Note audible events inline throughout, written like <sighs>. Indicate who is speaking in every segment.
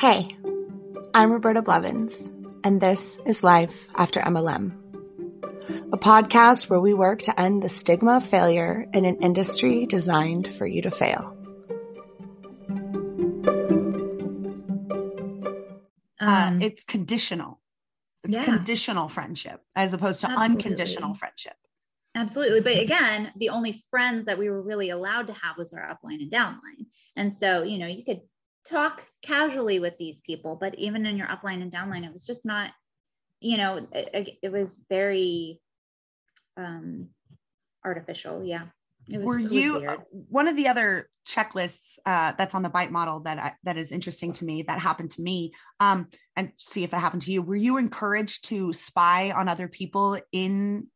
Speaker 1: Hey, I'm Roberta Blevins, and this is Life After MLM, a podcast where we work to end the stigma of failure in an industry designed for you to fail.
Speaker 2: uh,
Speaker 3: Um,
Speaker 2: it's conditional. It's
Speaker 3: yeah.
Speaker 2: conditional friendship as opposed to
Speaker 3: Absolutely.
Speaker 2: unconditional friendship.
Speaker 3: Absolutely. But again, the only friends that we were really allowed to have was our upline and downline. And so, you know, you could talk casually with these people, but even in your upline and downline, it was just not, you know, it, it was very um artificial. Yeah. It was,
Speaker 2: Were you
Speaker 3: weird.
Speaker 2: one of the other checklists uh, that's on the bite model that I, that is interesting to me that happened to me um, and see if it happened to you were you encouraged to spy on other people in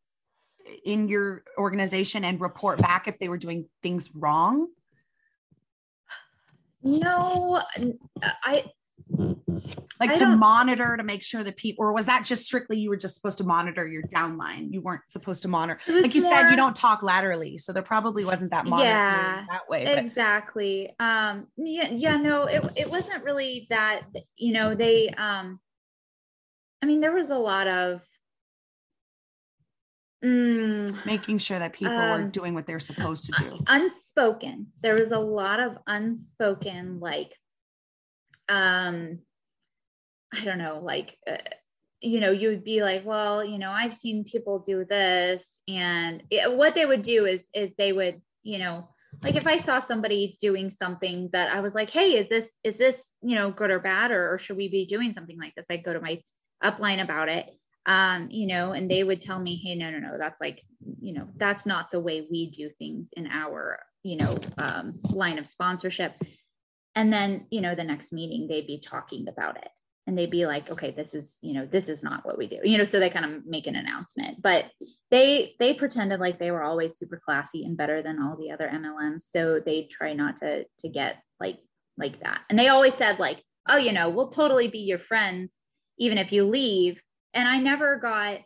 Speaker 2: in your organization and report back if they were doing things wrong
Speaker 3: No, I
Speaker 2: like
Speaker 3: I
Speaker 2: to monitor to make sure that people or was that just strictly you were just supposed to monitor your downline? You weren't supposed to monitor like you said you don't talk laterally so there probably wasn't that monitoring
Speaker 3: Yeah,
Speaker 2: that way but
Speaker 3: exactly. Um yeah yeah no it, it wasn't really that you know they um i mean there was a lot of mm,
Speaker 2: making sure that people were
Speaker 3: Um,
Speaker 2: doing what they're supposed to do
Speaker 3: unspoken. There was a lot of unspoken like um i don't know like uh, you know you would be like well you know i've seen people do this and it, what they would do is is they would you know like if i saw somebody doing something that i was like hey is this is this you know good or bad or, or should we be doing something like this? I'd go to my upline about it um you know and they would tell me hey no no no that's like you know that's not the way we do things in our you know um, line of sponsorship. And then you know the next meeting they'd be talking about it. And they'd be like okay this is you know this is not what we do you know so they kind of make an announcement. But they they pretended like they were always super classy and better than all the other mlms so they try not to to get like like that. And they always said like oh you know we'll totally be your friends even if you leave. And i never got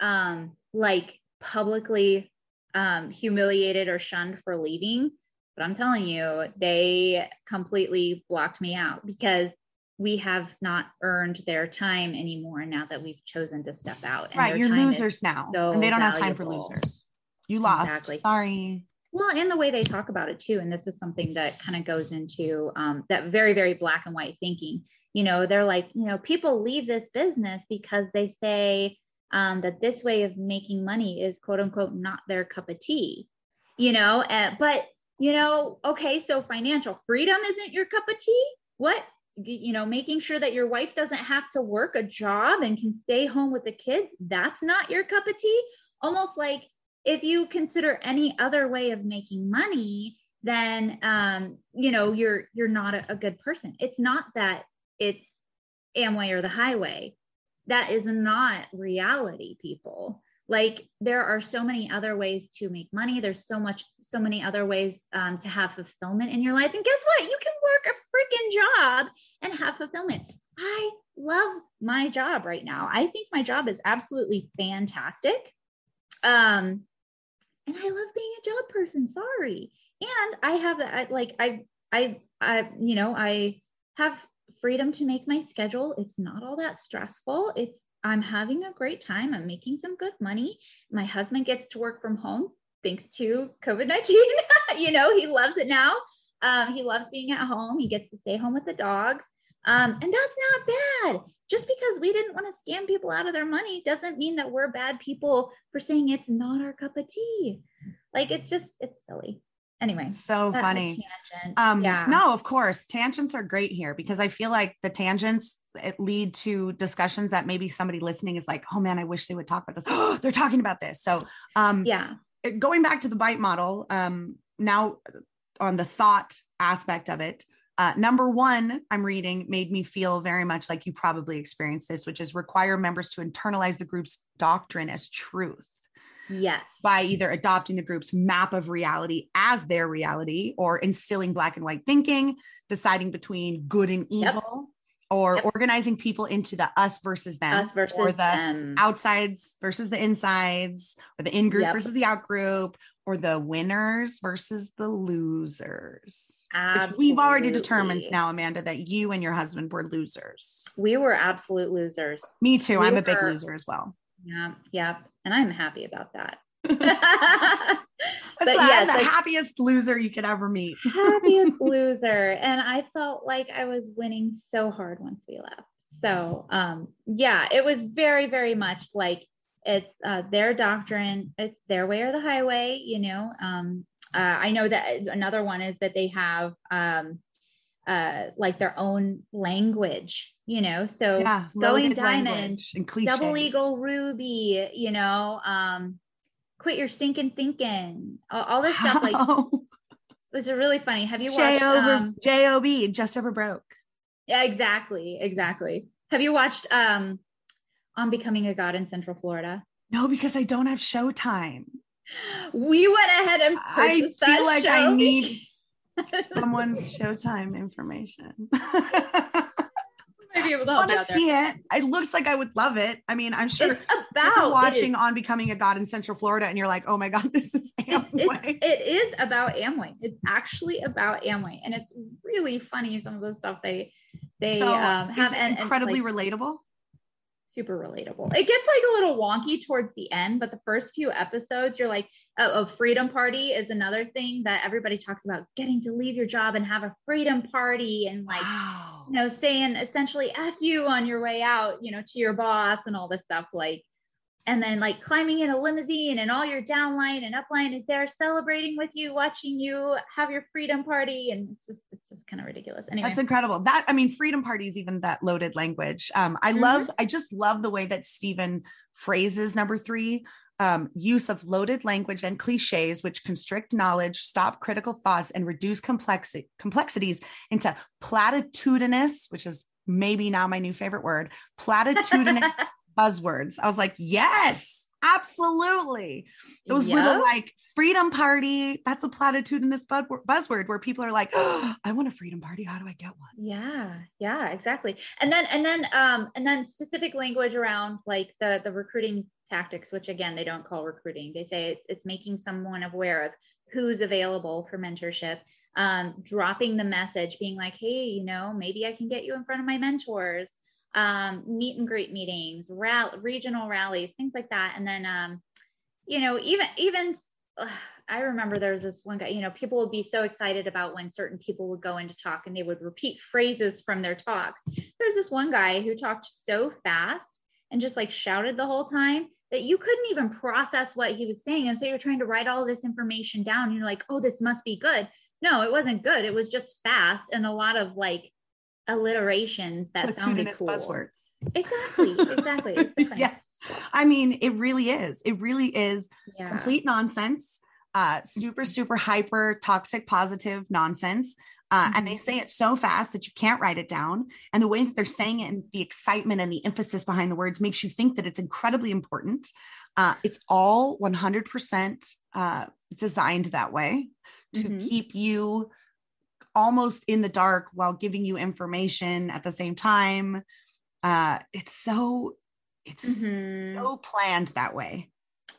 Speaker 3: um like publicly um humiliated or shunned for leaving. But i'm telling you they completely blocked me out because we have not earned their time anymore now that we've chosen to step out. And
Speaker 2: right you're losers now
Speaker 3: so
Speaker 2: and they don't have time for losers. You lost.
Speaker 3: Exactly.
Speaker 2: sorry.
Speaker 3: Well, and the way they talk about it too, and this is something that kind of goes into um, that very, very black and white thinking. You know, they're like, you know, people leave this business because they say um, that this way of making money is quote unquote not their cup of tea. You know, uh, but you know, okay, so financial freedom isn't your cup of tea. What? You know, making sure that your wife doesn't have to work a job and can stay home with the kids, that's not your cup of tea. Almost like if you consider any other way of making money then um, you know you're you're not a, a good person it's not that it's amway or the highway that is not reality people. Like there are so many other ways to make money. There's so much so many other ways um, to have fulfillment in your life. And guess what? You can work a freaking job and have fulfillment. I love my job right now. I think my job is absolutely fantastic. Um and I love being a job person. Sorry. And I have that, like, I, I, I, you know, I have freedom to make my schedule. It's not all that stressful. It's, I'm having a great time. I'm making some good money. My husband gets to work from home thanks to COVID 19. <laughs> you know, he loves it now. Um, he loves being at home. He gets to stay home with the dogs. Um, and that's not bad. Just because we didn't want to scam people out of their money doesn't mean that we're bad people for saying it's not our cup of tea. Like it's just, it's silly. Anyway,
Speaker 2: so funny um
Speaker 3: yeah.
Speaker 2: no of course tangents are great here because i feel like the tangents it lead to discussions that maybe somebody listening is like oh man i wish they would talk about this oh <gasps> they're talking about this so um
Speaker 3: Yeah.
Speaker 2: going back to the bite model um now on the thought aspect of it, uh, number one, I'm reading made me feel very much like you probably experienced this, which is require members to internalize the group's doctrine as truth.
Speaker 3: Yes.
Speaker 2: By either adopting the group's map of reality as their reality or instilling black and white thinking, deciding between good and evil, yep. or yep. organizing people into the us versus them,
Speaker 3: us versus
Speaker 2: or the
Speaker 3: them.
Speaker 2: outsides versus the insides, or the in group
Speaker 3: Yep.
Speaker 2: versus the out group, or the winners versus the losers. Which we've already determined now, Amanda, that you and your husband were losers.
Speaker 3: We were absolute losers.
Speaker 2: Me too.
Speaker 3: We
Speaker 2: I'm a big loser as well.
Speaker 3: Yeah. Yeah. And I'm happy about that. <laughs> <laughs> But
Speaker 2: the,
Speaker 3: yes,
Speaker 2: I'm the
Speaker 3: like-
Speaker 2: happiest loser you could ever meet. <laughs>
Speaker 3: happiest loser and i felt like i was winning so hard once we left so um yeah it was very very much like it's uh, their doctrine it's their way or the highway you know um uh, i know that another one is that they have um uh like their own language you know so
Speaker 2: yeah,
Speaker 3: going diamond
Speaker 2: and
Speaker 3: double eagle ruby you know um quit your stinking thinking all, all this stuff like
Speaker 2: Wow. <laughs>
Speaker 3: was really funny have you watched
Speaker 2: over
Speaker 3: um,
Speaker 2: J O B just over broke.
Speaker 3: Yeah, exactly, exactly. Have you watched um on becoming a god in Central Florida?
Speaker 2: No, because I don't have Showtime. <gasps>
Speaker 3: We went ahead and
Speaker 2: I feel like I need <laughs> someone's <laughs> Showtime information. <laughs>
Speaker 3: might be able to
Speaker 2: I want to see it. It looks like I would love it. I mean, I'm sure
Speaker 3: It's about
Speaker 2: you're watching on Becoming a God in Central Florida and you're like, oh my God, <laughs> this is Amway.
Speaker 3: it's, it is about Amway. It's actually about Amway, and it's really funny. Some of the stuff they they
Speaker 2: so
Speaker 3: um, have
Speaker 2: it
Speaker 3: and, and,
Speaker 2: incredibly
Speaker 3: like,
Speaker 2: relatable.
Speaker 3: super relatable. It gets like a little wonky towards the end, but the first few episodes, you're like, oh, freedom party is another thing that everybody talks about getting to leave your job and have a freedom party and like
Speaker 2: wow.
Speaker 3: you know, saying essentially F you on your way out, you know, to your boss and all this stuff. Like, and then like climbing in a limousine and all your downline and upline is there celebrating with you, watching you have your freedom party. And it's just, it's just kind of ridiculous. Anyway,
Speaker 2: That's incredible. That I mean, freedom parties, even that loaded language. Um, I
Speaker 3: Mhm.
Speaker 2: love, I just love the way that Steven phrases number three. Um, use of loaded language and cliches, which constrict knowledge, stop critical thoughts, and reduce complexi- complexities into platitudinous, which is maybe now my new favorite word, platitudinous <laughs> buzzwords. I was like, yes, absolutely. Those little like freedom party, that's a platitudinous buzzword where people are like, oh, I want a freedom party. How do I get one?
Speaker 3: yeah yeah exactly and then and then um and then specific language around like the the recruiting tactics which again they don't call recruiting. They say it's, it's making someone aware of who's available for mentorship um dropping the message being like hey you know maybe i can get you in front of my mentors. Um meet and greet meetings rall- regional rallies things like that. And then um you know even even I remember there was this one guy, you know, people would be so excited about when certain people would go in to talk and they would repeat phrases from their talks. There's this one guy who talked so fast and just like shouted the whole time that you couldn't even process what he was saying. And so you're trying to write all this information down. And you're like, oh, this must be good. No, it wasn't good. It was just fast and a lot of like alliterations that sounded cool.
Speaker 2: buzzwords.
Speaker 3: Exactly. <laughs> Exactly. So
Speaker 2: yeah. I mean, it really is. It really is
Speaker 3: Yeah.
Speaker 2: complete nonsense. Uh, super, super hyper toxic positive nonsense. Uh, And
Speaker 3: Mm-hmm.
Speaker 2: they say it so fast that you can't write it down. And the way that they're saying it and the excitement and the emphasis behind the words makes you think that it's incredibly important. Uh, it's all 100% uh, designed that way to
Speaker 3: Mhm.
Speaker 2: keep you almost in the dark while giving you information at the same time. Uh, it's so, it's
Speaker 3: Mhm.
Speaker 2: so planned that way.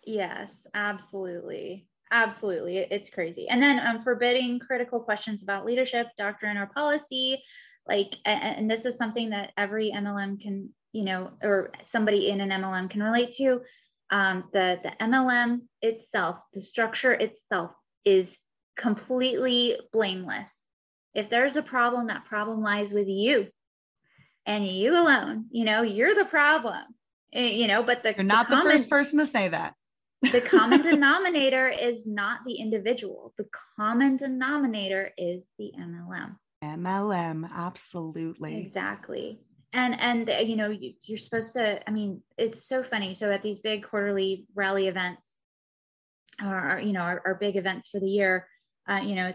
Speaker 3: Yes, absolutely. Absolutely. It's crazy. And then um, forbidding critical questions about leadership, doctrine, or policy. Like, a- a- and this is something that every MLM can, you know, or somebody in an MLM can relate to. Um, the, the MLM itself, the structure itself is completely blameless. If there's a problem, that problem lies with you and you alone. You know, you're the problem. Eh, You know, but the
Speaker 2: You're not the,
Speaker 3: common-
Speaker 2: first person to say that.
Speaker 3: The common <laughs> denominator is not the individual. The common denominator is the MLM.
Speaker 2: MLM, absolutely.
Speaker 3: Exactly. And and you know you, you're supposed to. I mean, it's so funny. So at these big quarterly rally events, or, or, you know our, our big events for the year, uh, you know,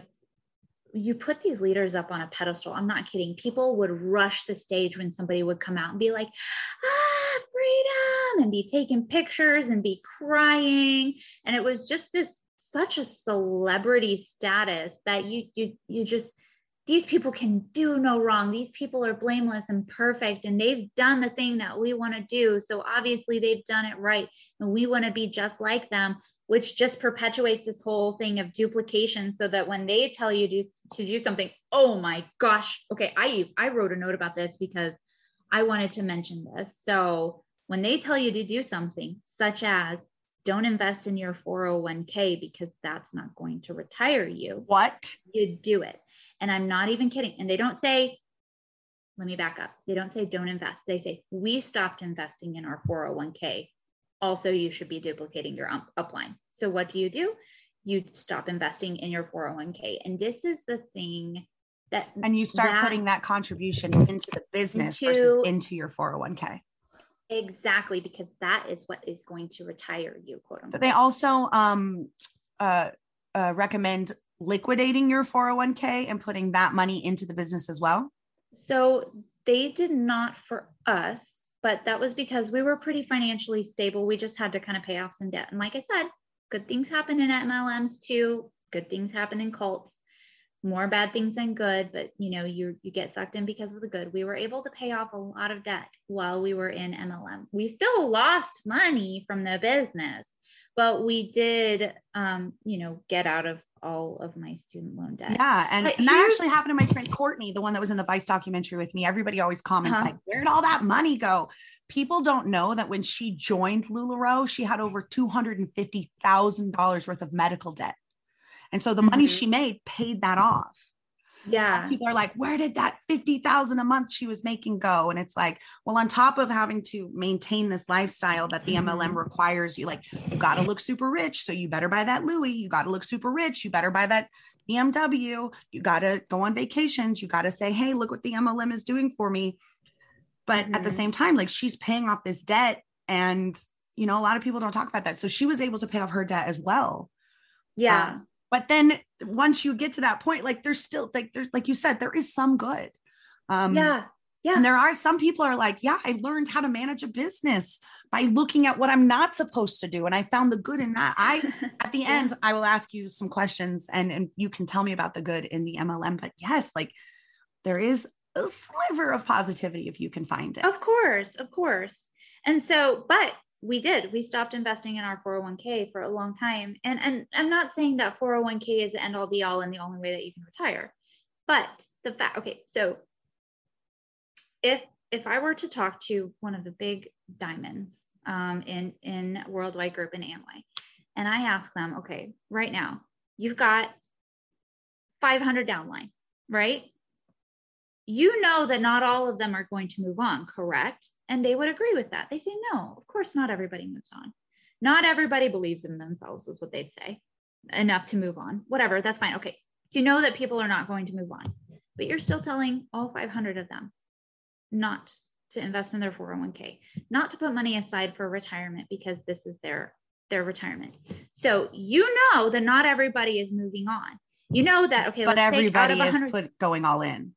Speaker 3: you put these leaders up on a pedestal. I'm not kidding. People would rush the stage when somebody would come out and be like, ah, freedom, and be taking pictures and be crying. And it was just this such a celebrity status that you you you just these people can do no wrong. These people are blameless and perfect, and they've done the thing that we want to do. So obviously, they've done it right, and we want to be just like them, which just perpetuates this whole thing of duplication. So that when they tell you to, to do something, oh my gosh, okay, I I wrote a note about this because I wanted to mention this. So when they tell you to do something, such as don't invest in your 401k because that's not going to retire you.
Speaker 2: What?
Speaker 3: You do it and I'm not even kidding. And they don't say, let me back up. They don't say don't invest. They say, we stopped investing in our 401k. Also, you should be duplicating your upline. So, what do you do? You stop investing in your 401k. And this is the thing that.
Speaker 2: And you start that, putting that contribution into the business into, versus into your 401k.
Speaker 3: Exactly, because that is what is going to retire you, quote unquote.
Speaker 2: They also um, uh, uh, recommend liquidating your 401k and putting that money into the business as well?
Speaker 3: So they did not for us, but that was because we were pretty financially stable. We just had to kind of pay off some debt. And like I said, good things happen in MLMs too. Good things happen in cults. More bad things than good, but you know, you you get sucked in because of the good. We were able to pay off a lot of debt while we were in MLM. We still lost money from the business, but we did um, you know, get out of all of my student loan debt.
Speaker 2: Yeah. And, and that actually happened to my friend Courtney, the one that was in the Vice documentary with me. Everybody always comments uh-huh. like, where'd all that money go? People don't know that when she joined LuLaRoe, she had over $250,000 worth of medical debt. And so the mm-hmm. money she made paid that off
Speaker 3: yeah
Speaker 2: people are like where did that 50,000 a month she was making go and it's like well on top of having to maintain this lifestyle that the MLM mm-hmm. requires you like you got to look super rich so you better buy that Louis you got to look super rich you better buy that BMW you got to go on vacations you got to say hey look what the MLM is doing for me but mm-hmm. at the mm-hmm. same time like she's paying off this debt and you know a lot of people don't talk about that so she was able to pay off her debt as well
Speaker 3: yeah um,
Speaker 2: but then once you get to that point like there's still like there's like you said there is some good.
Speaker 3: Um yeah yeah.
Speaker 2: and there are some people are like yeah i learned how to manage a business by looking at what i'm not supposed to do and i found the good in that. I <laughs> at the end yeah. i will ask you some questions and and you can tell me about the good in the mlm but yes like there is a sliver of positivity if you can find it.
Speaker 3: Of course of course. And so but we did. We stopped investing in our 401k for a long time. And and i'm not saying that 401k is the end all be all and the only way that you can retire. But the fact okay so if if i were to talk to one of the big diamonds um, in in worldwide group in amway and i ask them okay right now you've got 500 downline right? You know that not all of them are going to move on correct and they would agree with that. They say, no, of course, not everybody moves on. Not everybody believes in themselves, is what they'd say, enough to move on. Whatever, that's fine. Okay. You know that people are not going to move on, but you're still telling all 500 of them not to invest in their 401k, not to put money aside for retirement because this is their their retirement. So you know that not everybody is moving on. You know that okay,
Speaker 2: but everybody is put going all in.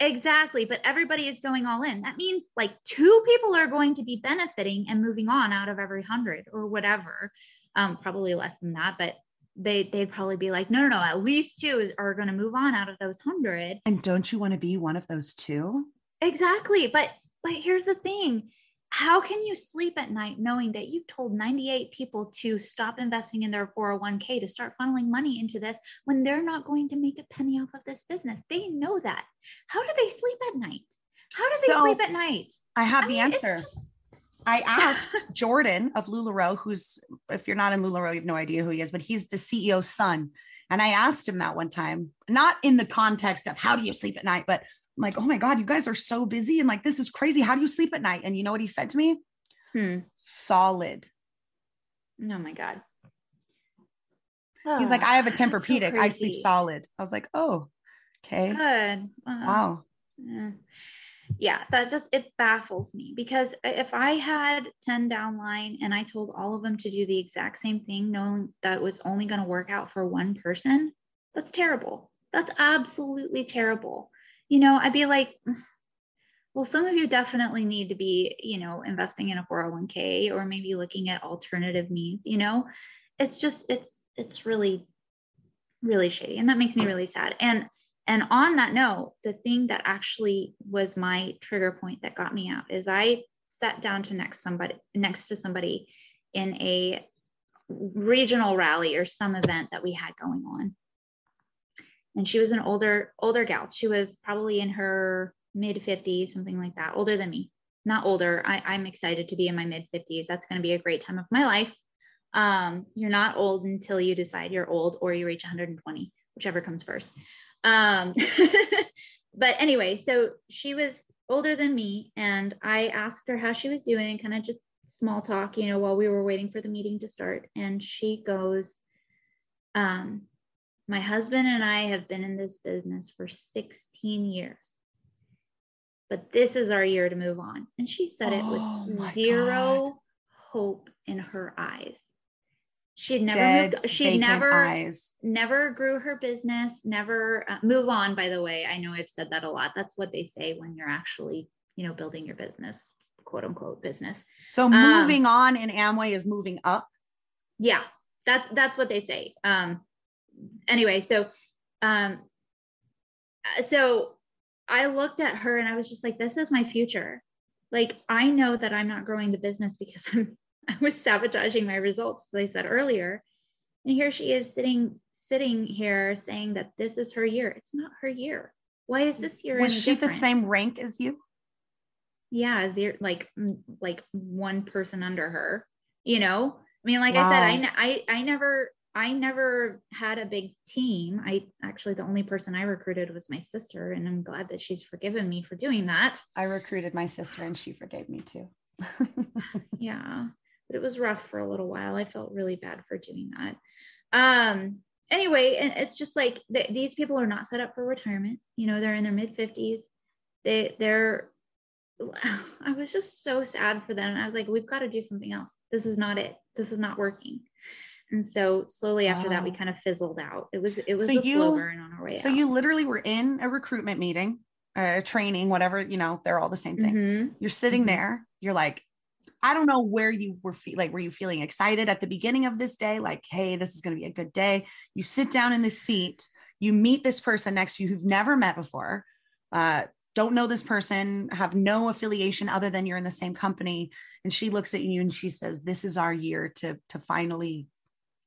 Speaker 3: Exactly. But everybody is going all in. That means like two people are going to be benefiting and moving on out of every hundred or whatever. Um, probably less than that, but they they'd probably be like, no, no, no, at least two are going to move on out of those hundred.
Speaker 2: And don't you want to be one of those two?
Speaker 3: Exactly. But but here's the thing how can you sleep at night knowing that you've told 98 people to stop investing in their 401k to start funneling money into this when they're not going to make a penny off of this business? They know that. How do they sleep at night? How do they so, sleep at night?
Speaker 2: I have I the mean, answer. I <laughs> asked Jordan of LuLaRoe, who's, if you're not in LuLaRoe, you have no idea who he is, but he's the CEO's son. And I asked him that one time, not in the context of how do you sleep at night, but like, oh my God, you guys are so busy. And like, this is crazy. How do you sleep at night? And you know what he said to me?
Speaker 3: Hmm.
Speaker 2: Solid.
Speaker 3: Oh my God.
Speaker 2: Oh, He's like, I have a Tempur-Pedic. <laughs> So I sleep solid. I was like, oh, okay.
Speaker 3: Good.
Speaker 2: Wow. wow.
Speaker 3: Yeah. yeah, that just it baffles me because if I had 10 downline and I told all of them to do the exact same thing, knowing that was only going to work out for one person, That's terrible. That's absolutely terrible. You know, I'd be like, well, some of you definitely need to be, you know, investing in a 401k or maybe looking at alternative means, you know, it's just, it's, it's really, really shady. And that makes me really sad. And, and on that note, the thing that actually was my trigger point that got me out is I sat down to next somebody next to somebody in a regional rally or some event that we had going on. And she was an older, older gal. She was probably in her mid 50s, something like that, older than me. Not older. I, I'm excited to be in my mid 50s. That's going to be a great time of my life. Um, you're not old until you decide you're old or you reach 120, whichever comes first. Um, <laughs> but anyway, so she was older than me, and I asked her how she was doing, kind of just small talk, you know, while we were waiting for the meeting to start. And she goes, um, My husband and I have been in this business for 16 years, but this is our year to move on. And she said it
Speaker 2: Oh
Speaker 3: with zero
Speaker 2: God.
Speaker 3: hope in her eyes. She'd never
Speaker 2: Dead,
Speaker 3: moved, she'd never
Speaker 2: eyes.
Speaker 3: never grew her business, never uh, move on. By the way, I know I've said that a lot. That's what they say when you're actually, you know, building your business, quote unquote business.
Speaker 2: So
Speaker 3: Um,
Speaker 2: moving on in Amway is moving up.
Speaker 3: Yeah, that's that's what they say. Um, anyway, so, um, uh, so I looked at her and I was just like, this is my future. Like I know that I'm not growing the business because <laughs> I'm I was sabotaging my results, as I said earlier. And here she is sitting sitting here saying that this is her year. It's not her year. Why is this year?
Speaker 2: Was she the same rank as you?
Speaker 3: Yeah, zero, like like one person under her. You know, I mean, like I said, I, I I never I never had a big team. I actually the only person I recruited was my sister, and I'm glad that she's forgiven me for doing that.
Speaker 2: I recruited my sister and she forgave me too. <laughs>
Speaker 3: yeah but it was rough for a little while. I felt really bad for doing that. Um anyway and it's just like th- these people are not set up for retirement. You know they're in their mid 50s they they're <laughs> i was just so sad for them. I was like we've got to do something else. This is not it. This is not working and so slowly after that we kind of fizzled out it was it was
Speaker 2: So
Speaker 3: a
Speaker 2: you-
Speaker 3: slow burn on our way
Speaker 2: so
Speaker 3: out.
Speaker 2: you literally were in a recruitment meeting, a training, whatever, you know, they're all the same thing.
Speaker 3: Mhm.
Speaker 2: You're sitting
Speaker 3: Mhm.
Speaker 2: there, you're like, I don't know where you were fe- like, were you feeling excited at the beginning of this day? Like, hey, this is going to be a good day. You sit down in the seat, you meet this person next to you who've never met before, uh, don't know this person, have no affiliation other than you're in the same company. And she looks at you and she says, This is our year to, to finally,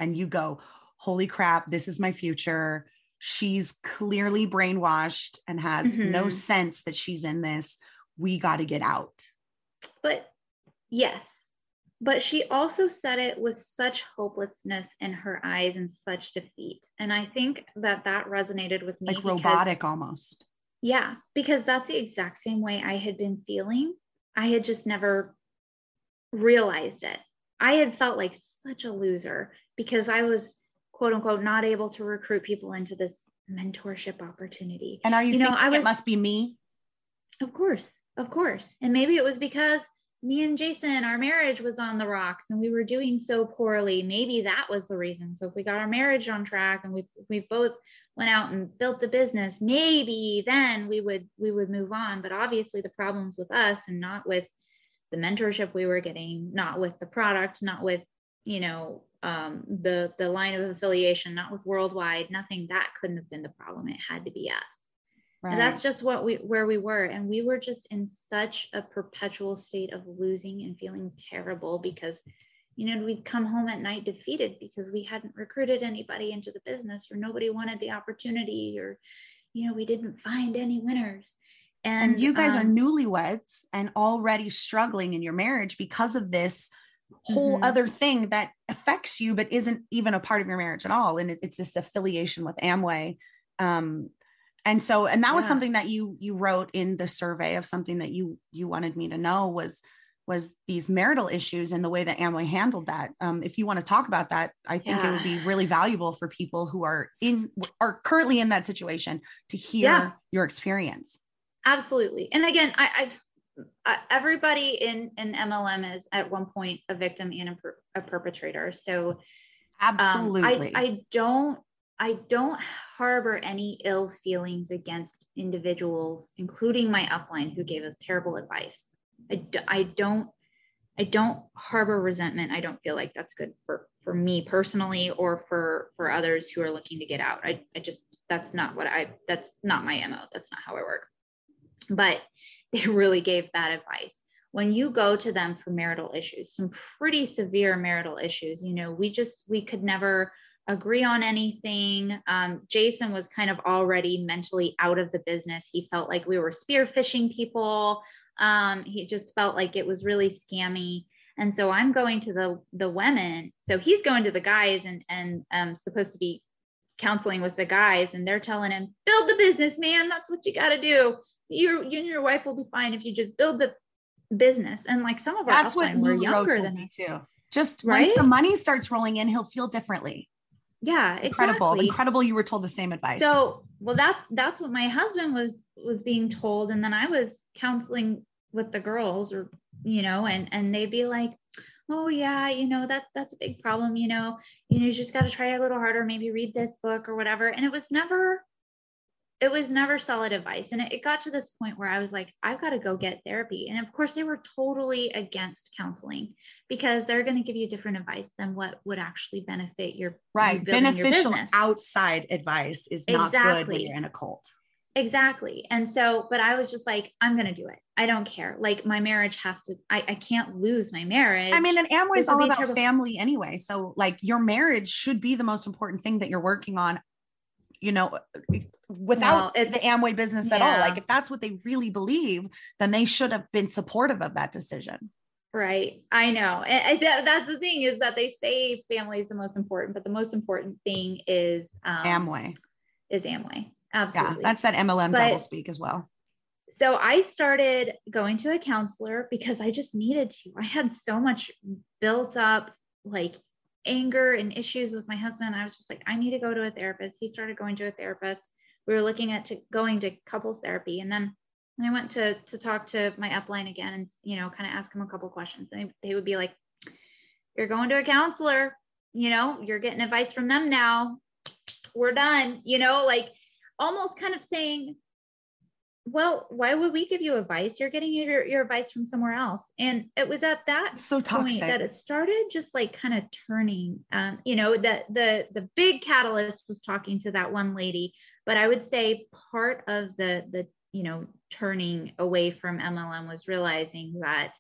Speaker 2: and you go, Holy crap, this is my future. She's clearly brainwashed and has no
Speaker 3: Mhm.
Speaker 2: sense that she's in this. We got to get out.
Speaker 3: But yes, but she also said it with such hopelessness in her eyes and such defeat. And I think that that resonated with me.
Speaker 2: like
Speaker 3: because-
Speaker 2: robotic almost.
Speaker 3: Yeah, because that's the exact same way I had been feeling. I had just never realized it. I had felt like such a loser because I was quote unquote not able to recruit people into this mentorship opportunity.
Speaker 2: And are you,
Speaker 3: You know, I
Speaker 2: it must be me?
Speaker 3: Of course, of course. And maybe it was because me and Jason, our marriage was on the rocks and we were doing so poorly. Maybe that was the reason. So if we got our marriage on track and we we both went out and built the business, maybe then we would we would move on. But obviously the problems with us and not with the mentorship we were getting, not with the product, not with, you know, um, the the line of affiliation, not with worldwide, nothing that couldn't have been the problem. It had to be us.
Speaker 2: Right.
Speaker 3: And that's just what we where we were. And we were just in such a perpetual state of losing and feeling terrible because, you know, we'd come home at night defeated because we hadn't recruited anybody into the business or nobody wanted the opportunity or, you know, we didn't find any winners. And,
Speaker 2: and you guys are
Speaker 3: um,
Speaker 2: newlyweds and already struggling in your marriage because of this whole
Speaker 3: Mhm.
Speaker 2: other thing that affects you but isn't even a part of your marriage at all. And it- it's this affiliation with amway. Um and so and that was something that you you wrote in the survey of something that you you wanted me to know was was these marital issues and the way that amway handled that. Um if you want to talk about that i think it would be really valuable for people who are in are currently in that situation to hear
Speaker 3: Yeah.
Speaker 2: your experience.
Speaker 3: Absolutely. And again i i've uh, everybody in in mlm is at one point a victim and a, per- a perpetrator so um,
Speaker 2: absolutely
Speaker 3: I, I don't I don't harbor any ill feelings against individuals, including my upline who gave us terrible advice. I, I don't I don't harbor resentment. I don't feel like that's good for for me personally or for for others who are looking to get out. I, I just that's not what I that's not my MO. That's not how I work. But they really gave bad advice. When you go to them for marital issues, some pretty severe marital issues, you know, we just we could never agree on anything. Um, Jason was kind of already mentally out of the business. He felt like we were spearfishing people. Um, he just felt like it was really scammy. And so I'm going to the the women. So he's going to the guys and and um supposed to be counseling with the guys, and they're telling him, build the business, man. That's what you got to do. You, you and your wife will be fine if you just build the business. And like some of our
Speaker 2: that's what were younger than me too. Just right? once the money starts rolling in, he'll feel differently.
Speaker 3: Yeah,
Speaker 2: incredible. Exactly. Incredible you were told the same advice.
Speaker 3: So, well that that's what my husband was was being told and then I was counseling with the girls or you know and and they'd be like oh yeah you know that that's a big problem you know you know you just got to try a little harder maybe read this book or whatever and it was never it was never solid advice and it, it got to this point where i was like i've got to go get therapy and of course they were totally against counseling because they're going to give you different advice than what would actually benefit your
Speaker 2: right beneficial your outside advice is not exactly. good when you're in a cult
Speaker 3: Exactly. And so, but I was just like, I'm going to do it. I don't care. Like my marriage has to, I, I can't lose my marriage.
Speaker 2: I mean, and Amway is all about terrible- family anyway. So like your marriage should be the most important thing that you're working on, you know, without well, the Amway business yeah. at all. Like if that's what they really believe, then they should have been supportive of that decision.
Speaker 3: Right. I know. And that's the thing is that they say family is the most important, but the most important thing is
Speaker 2: um, Amway.
Speaker 3: Is Amway. Absolutely.
Speaker 2: Yeah, that's that MLM but, double speak as well.
Speaker 3: So I started going to a counselor because I just needed to. I had so much built up like anger and issues with my husband. I was just like, I need to go to a therapist. He started going to a therapist. We were looking at to going to couples therapy. And then I went to to talk to my upline again and you know, kind of ask him a couple questions. And they, they would be like, You're going to a counselor, you know, you're getting advice from them now. We're done, you know, like almost kind of saying, well, why would we give you advice? You're getting your, your advice from somewhere else. And it was at that
Speaker 2: so toxic.
Speaker 3: point that it started just like kind of turning. Um, you know, that the the big catalyst was talking to that one lady, but I would say part of the the you know turning away from MLM was realizing that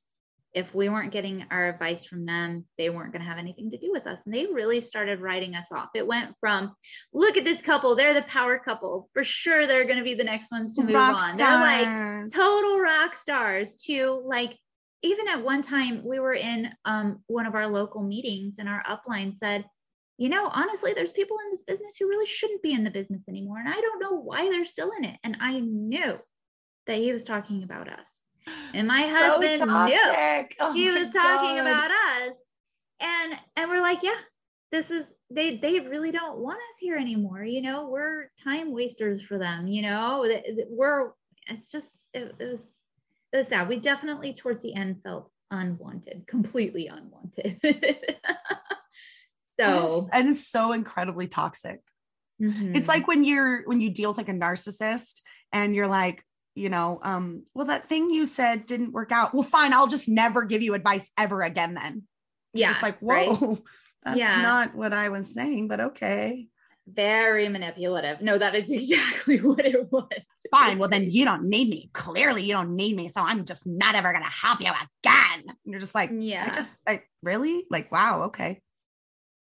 Speaker 3: if we weren't getting our advice from them, they weren't going to have anything to do with us. And they really started writing us off. It went from, look at this couple, they're the power couple. For sure, they're going to be the next ones to move rock on. Stars. They're like total rock stars to like, even at one time, we were in um, one of our local meetings, and our upline said, you know, honestly, there's people in this business who really shouldn't be in the business anymore. And I don't know why they're still in it. And I knew that he was talking about us. And my husband toxic. knew oh he was talking God. about us. And and we're like, yeah, this is they they really don't want us here anymore. You know, we're time wasters for them, you know. We're it's just it, it was it was sad. We definitely towards the end felt unwanted, completely unwanted. <laughs> so
Speaker 2: and it's so incredibly toxic. Mm-hmm. It's like when you're when you deal with like a narcissist and you're like, you know, um, well, that thing you said didn't work out. Well, fine, I'll just never give you advice ever again then.
Speaker 3: Yeah.
Speaker 2: It's like, whoa, right? <laughs> that's yeah. not what I was saying, but okay.
Speaker 3: Very manipulative. No, that is <laughs> exactly what it was.
Speaker 2: Fine. Well, then you don't need me. Clearly, you don't need me. So I'm just not ever going to help you again. And you're just like, yeah, I just, I really like, wow, okay.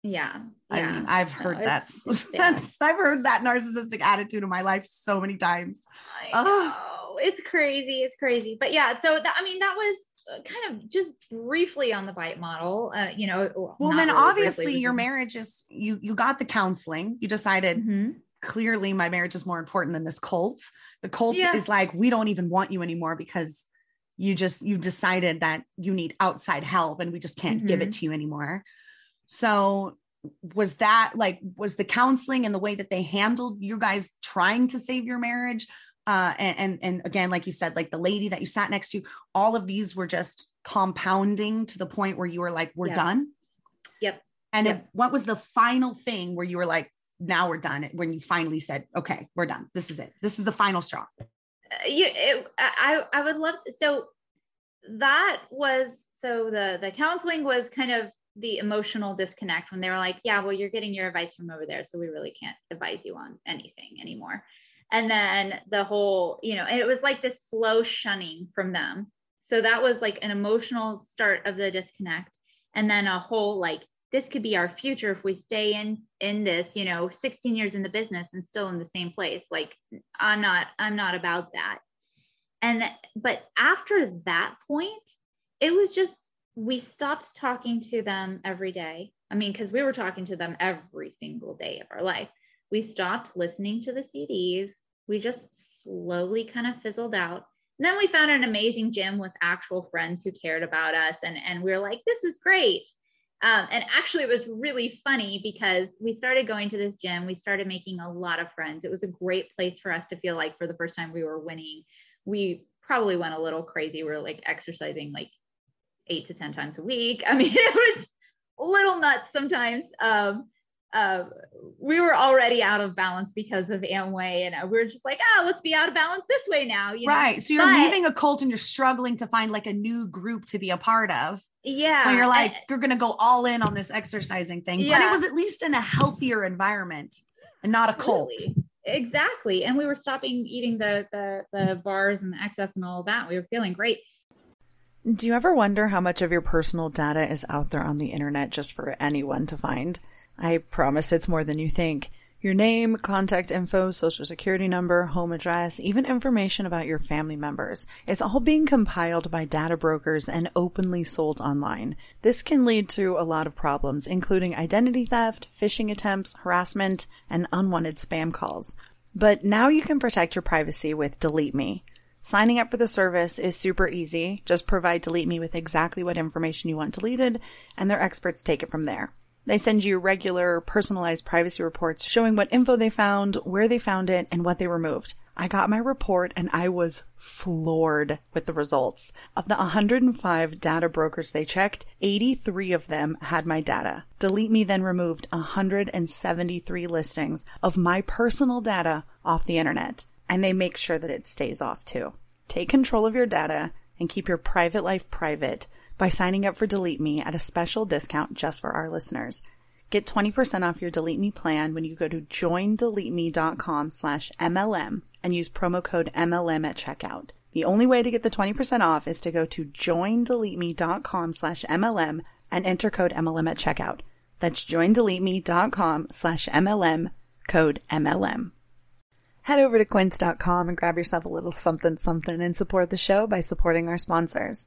Speaker 3: Yeah.
Speaker 2: I mean, I've heard no, that's, <laughs> that's, I've heard that narcissistic attitude in my life so many times.
Speaker 3: I know it's crazy. It's crazy. But yeah, so that, I mean, that was uh, kind of just briefly on the bite model uh, you know
Speaker 2: well then really obviously your marriage is you you got the counseling you decided mm-hmm. clearly my marriage is more important than this cult the cult yeah. is like we don't even want you anymore because you just you decided that you need outside help and we just can't mm-hmm. give it mm-hmm. to you anymore so was that like was the counseling and the way that they handled you guys trying to save your marriage uh, and, and and again like you said like the lady that you sat next to all of these were just compounding to the point where you were like we're done?
Speaker 3: Yep.
Speaker 2: And
Speaker 3: yep.
Speaker 2: It, what was the final thing where you were like now we're done when you finally said okay we're done this is it this is the final straw?
Speaker 3: Uh, you it, i i would love so that was so the the counseling was kind of the emotional disconnect when they were like yeah well you're getting your advice from over there so we really can't advise you on anything anymore and then the whole you know it was like this slow shunning from them. So that was like an emotional start of the disconnect. And then a whole like this could be our future if we stay in in this you know 16 years in the business and still in the same place. Like i'm not i'm not about that. And but after that point it was just we stopped talking to them every day. I mean because we were talking to them every single day of our life. We stopped listening to the cds we just slowly kind of fizzled out and then we found an amazing gym with actual friends who cared about us and and we are like this is great um, and actually, it was really funny because we started going to this gym. We started making a lot of friends. It was a great place for us to feel like for the first time we were winning. We probably went a little crazy. We were like exercising like eight to 10 times a week. <laughs> I mean, it was a little nuts sometimes. Um, uh, we were already out of balance because of Amway, and uh, we were just like, oh, let's be out of balance this way now.
Speaker 2: You know? Right. So you're but, leaving a cult and you're struggling to find like a new group to be a part of.
Speaker 3: Yeah.
Speaker 2: So you're like, you're going to go all in on this exercising thing, yeah. but it was at least in a healthier environment and not a cult.
Speaker 3: Exactly. And we were stopping eating the, the, the bars and the excess and all that. We were feeling great.
Speaker 4: Do you ever wonder how much of your personal data is out there on the internet just for anyone to find? I promise it's more than you think. Your name, contact info, social security number, home address, even information about your family members. It's all being compiled by data brokers and openly sold online. This can lead to a lot of problems, including identity theft, phishing attempts, harassment, and unwanted spam calls. But now you can protect your privacy with Delete Me. Signing up for the service is super easy. Just provide Delete Me with exactly what information you want deleted, and their experts take it from there. They send you regular personalized privacy reports showing what info they found, where they found it, and what they removed. I got my report and I was floored with the results. Of the 105 data brokers they checked, 83 of them had my data. Delete Me then removed 173 listings of my personal data off the internet, and they make sure that it stays off too. Take control of your data and keep your private life private by signing up for Delete Me at a special discount just for our listeners. Get 20% off your Delete Me plan when you go to joindeleteme.com slash MLM and use promo code MLM at checkout. The only way to get the 20% off is to go to joindeleteme.com slash MLM and enter code MLM at checkout. That's joindeleteme.com slash MLM, code MLM. Head over to quince.com and grab yourself a little something something and support the show by supporting our sponsors.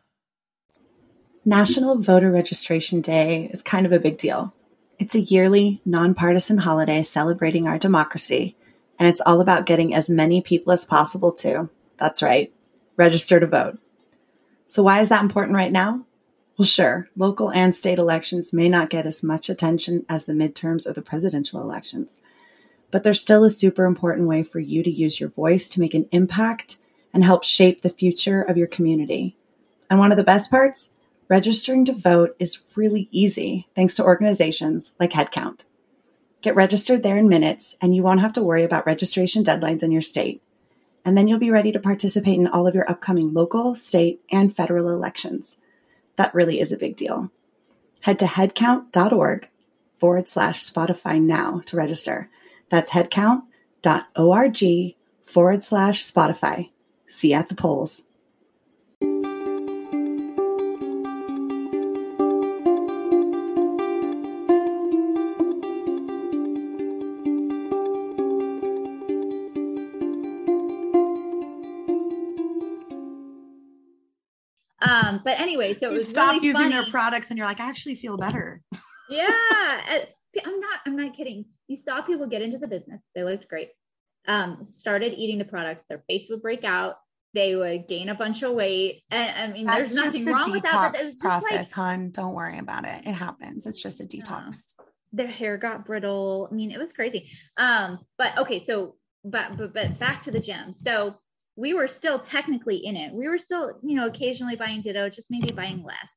Speaker 4: National Voter Registration Day is kind of a big deal. It's a yearly, nonpartisan holiday celebrating our democracy, and it's all about getting as many people as possible to, that's right, register to vote. So, why is that important right now? Well, sure, local and state elections may not get as much attention as the midterms or the presidential elections, but they're still a super important way for you to use your voice to make an impact and help shape the future of your community. And one of the best parts? Registering to vote is really easy thanks to organizations like Headcount. Get registered there in minutes, and you won't have to worry about registration deadlines in your state. And then you'll be ready to participate in all of your upcoming local, state, and federal elections. That really is a big deal. Head to headcount.org forward slash Spotify now to register. That's headcount.org forward slash Spotify. See you at the polls.
Speaker 3: Um, but anyway, so it
Speaker 2: You
Speaker 3: was
Speaker 2: stop
Speaker 3: really
Speaker 2: using
Speaker 3: funny.
Speaker 2: their products and you're like, I actually feel better.
Speaker 3: yeah uh, i'm not i'm not kidding you saw people get into the business they looked great um started eating the products their face would break out they would gain a bunch of weight and i mean there's
Speaker 2: That's just
Speaker 3: nothing wrong with that but it
Speaker 2: process,
Speaker 3: like
Speaker 2: hon. Don't worry about it. It happens. It's just a detox.
Speaker 3: their hair got brittle i mean it was crazy um but okay so but but, but back to the gym so we were still technically in it. We were still you know occasionally buying ditto just maybe buying less.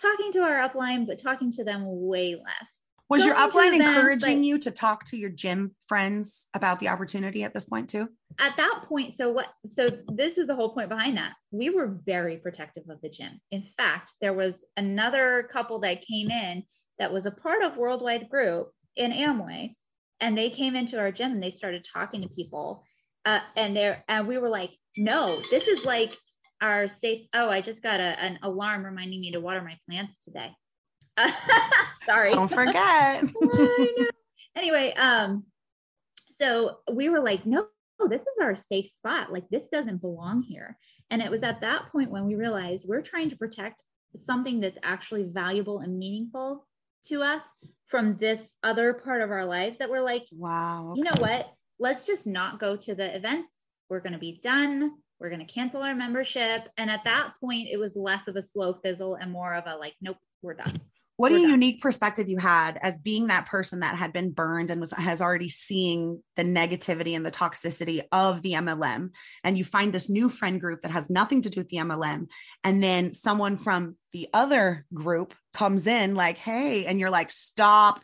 Speaker 3: Talking to our upline but talking to them way less.
Speaker 2: Was your
Speaker 3: Going
Speaker 2: upline encouraging you to talk to your gym friends about the opportunity at this point too?
Speaker 3: at that point so what so this is the whole point behind that. We were very protective of the gym. In fact there was another couple that came in that was a part of worldwide group in amway and they came into our gym and they started talking to people uh, and there and we were like no this is like our safe oh i just got a, an alarm reminding me to water my plants today <laughs> sorry
Speaker 2: Don't forget. <laughs>
Speaker 3: Anyway, um, so we were like, no, this is our safe spot. Like this doesn't belong here. And it was at that point when we realized we're trying to protect something that's actually valuable and meaningful to us from this other part of our lives that we're like,
Speaker 2: wow.
Speaker 3: you know what? Let's just not go to the events. We're going to be done. We're going to cancel our membership. And at that point, it was less of a slow fizzle and more of a like, nope, we're done.
Speaker 2: what a
Speaker 3: we're done.
Speaker 2: unique perspective you had as being that person that had been burned and was has already seeing the negativity and the toxicity of the MLM and you find this new friend group that has nothing to do with the MLM and then someone from the other group comes in like hey and you're like stop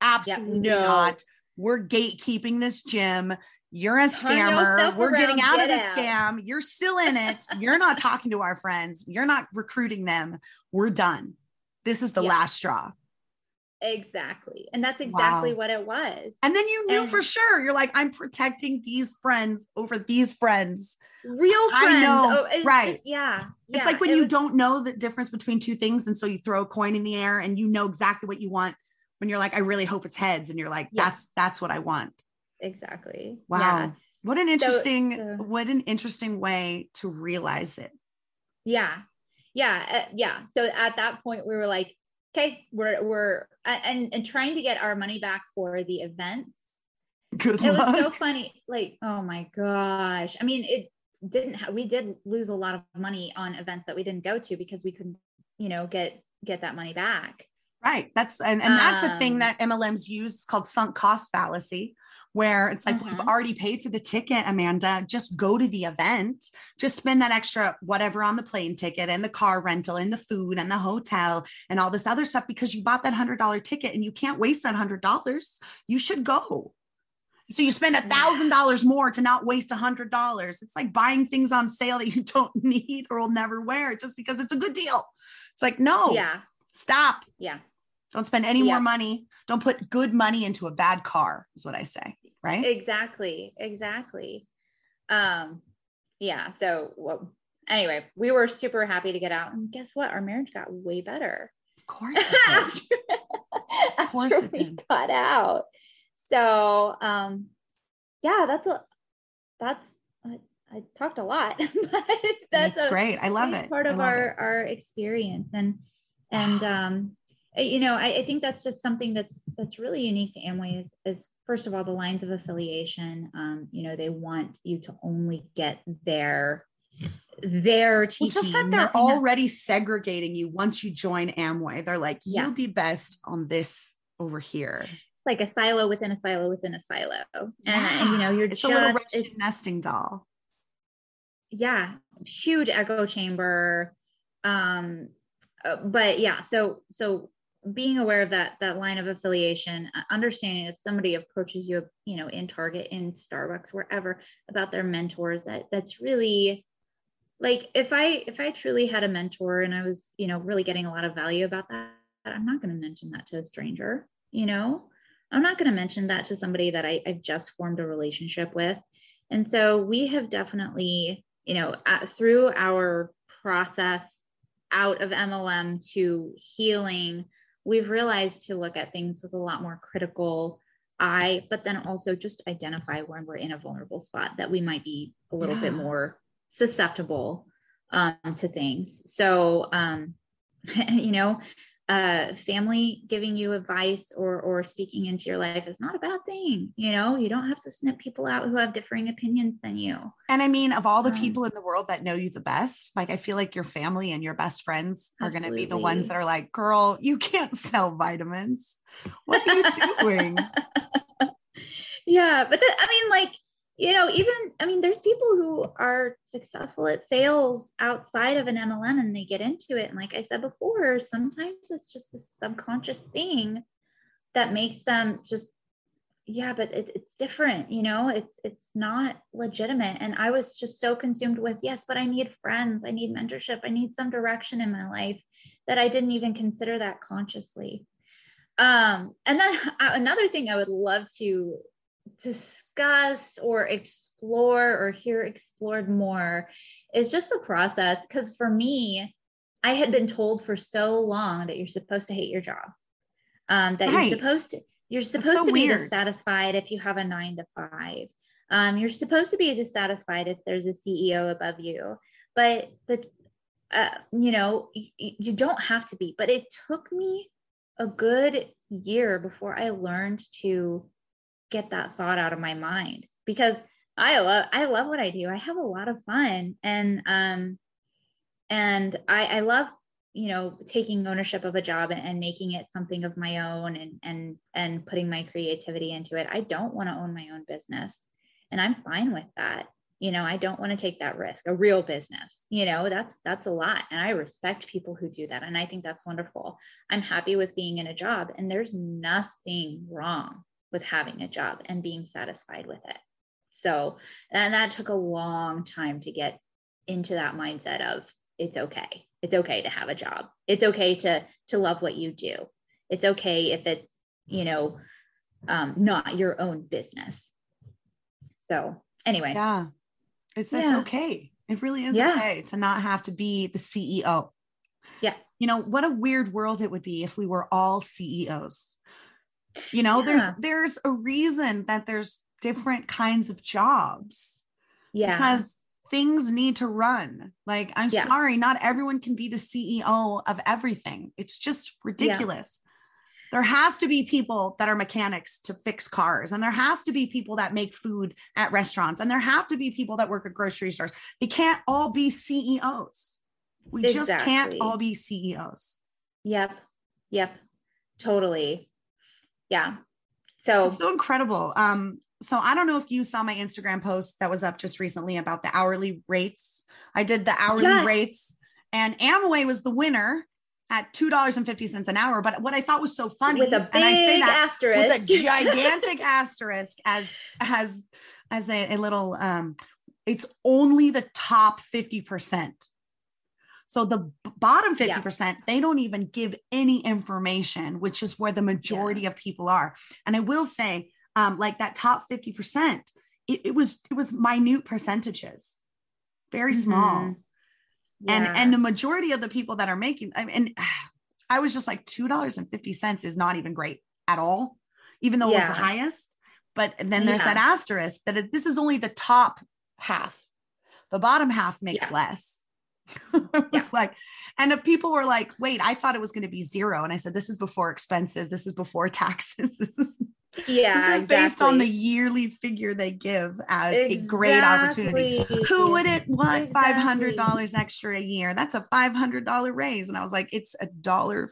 Speaker 2: absolutely
Speaker 3: no.
Speaker 2: not we're gatekeeping this gym you're a scammer. We're getting out of
Speaker 3: get
Speaker 2: the
Speaker 3: out."
Speaker 2: scam. You're still in it. You're not <laughs> talking to our friends. You're not recruiting them. We're done. This is the
Speaker 3: Yeah.
Speaker 2: last straw.
Speaker 3: Exactly. And that's exactly
Speaker 2: Wow.
Speaker 3: what it was.
Speaker 2: And then you knew
Speaker 3: And-
Speaker 2: for sure. You're like, I'm protecting these friends over these friends.
Speaker 3: Real
Speaker 2: I know,
Speaker 3: Oh,
Speaker 2: right.
Speaker 3: just- yeah.
Speaker 2: It's
Speaker 3: yeah,
Speaker 2: like when
Speaker 3: it
Speaker 2: you
Speaker 3: was-
Speaker 2: don't know the difference between two things. And so you throw a coin in the air and you know exactly what you want. When you're like, I really hope it's heads. And you're like,
Speaker 3: Yeah.
Speaker 2: that's that's what I want.
Speaker 3: Exactly.
Speaker 2: Wow.
Speaker 3: Yeah.
Speaker 2: What an interesting,
Speaker 3: so-
Speaker 2: what an interesting way to realize it.
Speaker 3: Yeah. Yeah. uh, yeah. So at that point, we were like, okay, we're, we're, uh, and, and trying to get our money back for the event.
Speaker 2: Good
Speaker 3: It was so funny. Like, oh my gosh. I mean, it didn't, ha- we did lose a lot of money on events that we didn't go to because we couldn't, you know, get, get that money back.
Speaker 2: Right. That's and, and that's the thing
Speaker 3: Um,
Speaker 2: that MLMs use it's called sunk cost fallacy, where it's like we've
Speaker 3: Mhm.
Speaker 2: already paid for the ticket, Amanda. Just go to the event. Just spend that extra whatever on the plane ticket and the car rental and the food and the hotel and all this other stuff because you bought that hundred dollar ticket and you can't waste that hundred dollars. You should go. So you spend a thousand dollars more to not waste a hundred dollars. It's like buying things on sale that you <laughs> don't need or will never wear just because it's a good deal. It's like, no,
Speaker 3: Yeah.
Speaker 2: stop.
Speaker 3: Yeah.
Speaker 2: Don't spend any
Speaker 3: Yeah.
Speaker 2: more money. Don't put good money into a bad car, is what I say. Right.
Speaker 3: Exactly. Exactly. Um, yeah. So well, anyway, we were super happy to get out. And guess what? Our marriage got way better.
Speaker 2: of course. It did. <laughs>
Speaker 3: after,
Speaker 2: Of course
Speaker 3: after
Speaker 2: it
Speaker 3: we
Speaker 2: did.
Speaker 3: got out. So um yeah, that's a that's I, I talked a lot, <laughs> but that's a
Speaker 2: great. I love it.
Speaker 3: part of our
Speaker 2: it.
Speaker 3: our experience. And And um, you know, I, I, think that's just something that's that's really unique to Amway is, is first of all the lines of affiliation. Um, you know, they want you to only get their their teaching.
Speaker 2: Well, just that they're already else. segregating you once you join Amway. They're like, you'll yeah. be best on this over here.
Speaker 3: Like a silo within a silo within a silo. And, yeah. you know, you're
Speaker 2: it's
Speaker 3: just
Speaker 2: a little nesting doll.
Speaker 3: Yeah. Huge echo chamber. Um, uh, but yeah, so so being aware of that that line of affiliation uh, understanding if somebody approaches you you know in target in starbucks wherever about their mentors that that's really like if i if i truly had a mentor and i was you know really getting a lot of value about that i'm not going to mention that to a stranger you know? I'm not going to mention that to somebody that I, i've just formed a relationship with. And so we have definitely you know through our process out of mlm to healing we've realized to look at things with a lot more critical eye, but then also just identify when we're in a vulnerable spot that we might be a little yeah. bit more susceptible um, to things. So, um, <laughs> you know, uh, family giving you advice or or speaking into your life is not a bad thing. You know, you don't have to snip people out who have differing opinions than you.
Speaker 2: And I mean, of all the um, people in the world that know you the best, like I feel like your family and your best friends are going to be the ones that are like, "Girl, you can't <laughs> sell vitamins. What are you doing?" <laughs>
Speaker 3: yeah, but the, I mean, like you know, even I mean, there's people who are successful at sales outside of an MLM and they get into it. And like I said before, sometimes it's just a subconscious thing that makes them just, yeah, but it, it's different, you know, it's it's not legitimate. And I was just so consumed with, yes, but I need friends, I need mentorship, I need some direction in my life that I didn't even consider that consciously. Um, and then <laughs> another thing I would love to discuss or explore or hear explored more is just the process. Because for me, I had been told for so long that you're supposed to hate your job, um, that right. you're supposed to you're supposed so to be weird. dissatisfied if you have a nine to five. Um, you're supposed to be dissatisfied if there's a CEO above you, but the uh, you know you don't have to be. But it took me a good year before I learned to get that thought out of my mind because I love I love what I do. I have a lot of fun and um and I I love you know taking ownership of a job and, and making it something of my own and and and putting my creativity into it. I don't want to own my own business and I'm fine with that. You know, I don't want to take that risk. A real business, you know, that's that's a lot and I respect people who do that and I think that's wonderful. I'm happy with being in a job and there's nothing wrong with having a job and being satisfied with it. So, and that took a long time to get into that mindset of it's okay. It's okay to have a job. It's okay to to love what you do. It's okay if it's, you know, um, not your own business. So, anyway.
Speaker 2: Yeah. It's it's yeah. okay. It really is yeah. okay to not have to be the CEO.
Speaker 3: Yeah.
Speaker 2: You know, what a weird world it would be if we were all CEOs. You know, yeah. there's there's a reason that there's different kinds of jobs.
Speaker 3: Yeah.
Speaker 2: Because things need to run. Like, I'm yeah. sorry, not everyone can be the CEO of everything. It's just ridiculous. Yeah. There has to be people that are mechanics to fix cars, and there has to be people that make food at restaurants, and there have to be people that work at grocery stores. They can't all be CEOs. We exactly. just can't all be CEOs.
Speaker 3: Yep. Yep. Totally yeah. So
Speaker 2: it's so incredible. Um, so I don't know if you saw my Instagram post that was up just recently about the hourly rates. I did the hourly yes. rates, and Amway was the winner at two dollars and fifty cents an hour. But what I thought was so funny,
Speaker 3: with a big and I say that asterisk,
Speaker 2: with a <laughs> gigantic asterisk, as as as a, a little, um, it's only the top fifty percent. So the bottom 50%, yeah. they don't even give any information, which is where the majority yeah. of people are. And I will say, um, like that top 50%, it, it was it was minute percentages, very small. Mm-hmm. Yeah. And and the majority of the people that are making, I mean, and <sighs> I was just like $2.50 is not even great at all, even though it was the highest. But then there's that asterisk that it, this is only the top half. The bottom half makes less <laughs> it was yeah. like, and if people were like, wait, I thought it was going to be zero. And I said, this is before expenses. This is before taxes. <laughs> This is,
Speaker 3: yeah,
Speaker 2: this is based exactly. on the yearly figure they give as exactly. a great opportunity. Who would it want exactly. $500 extra a year? That's a $500 raise. And I was like, it's a dollar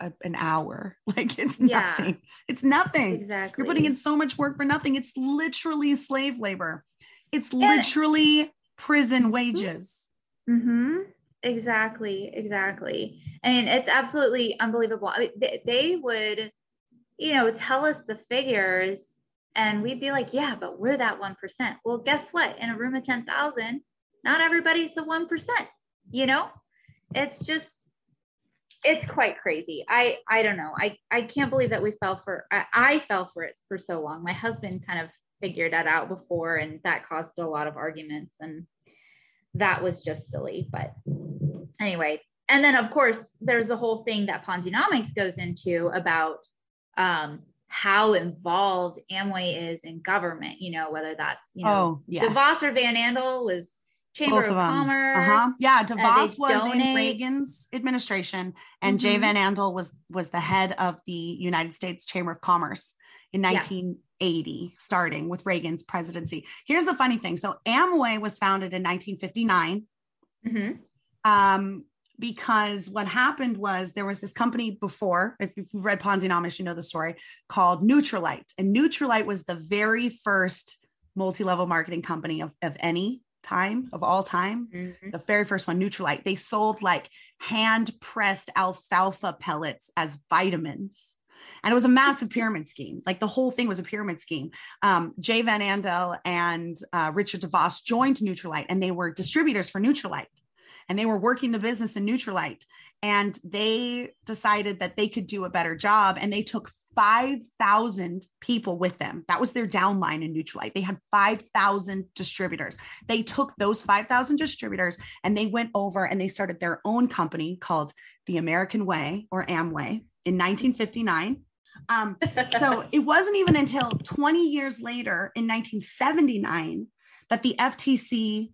Speaker 2: an hour. <laughs> Like it's yeah. nothing. It's nothing.
Speaker 3: Exactly.
Speaker 2: You're putting in so much work for nothing. It's literally slave labor. It's literally prison mm-hmm. wages.
Speaker 3: Mm-hmm. Exactly. Exactly. I mean, it's absolutely unbelievable. I mean, they, they would, you know, tell us the figures and we'd be like, yeah, but we're that 1%. Well, guess what? In a room of 10,000, not everybody's the 1%, you know? It's just, it's quite crazy. I, I don't know. I, I can't believe that we fell for, I, I fell for it for so long. My husband kind of figured that out before and that caused a lot of arguments and that was just silly. But anyway, and then of course, there's the whole thing that Ponzinomics goes into about um, how involved Amway is in government, you know, whether that's, you know, oh, yes. DeVos or Van Andel was Chamber Both of, of Commerce.
Speaker 2: Uh-huh. Yeah, DeVos was donate. in Reagan's administration, and mm-hmm. Jay Van Andel was was the head of the United States Chamber of Commerce in 19, 80, starting with Reagan's presidency. Here's the funny thing so Amway was founded in 1959. Mm-hmm. Um, because what happened was there was this company before, if you've read Ponzinomics, you know the story, called Nutrilite. And Nutrilite was the very first multi-level marketing company of, of any time of all time mm-hmm. the very first one nutrilite they sold like hand pressed alfalfa pellets as vitamins and it was a massive pyramid scheme. Like the whole thing was a pyramid scheme. Um, Jay Van Andel and uh, Richard DeVos joined Nutrilite and they were distributors for Nutrilite and they were working the business in Nutrilite. And they decided that they could do a better job. And they took 5,000 people with them. That was their downline in Nutrilite. They had 5,000 distributors. They took those 5,000 distributors and they went over and they started their own company called the American Way or Amway in 1959. Um, <laughs> so it wasn't even until 20 years later in 1979 that the FTC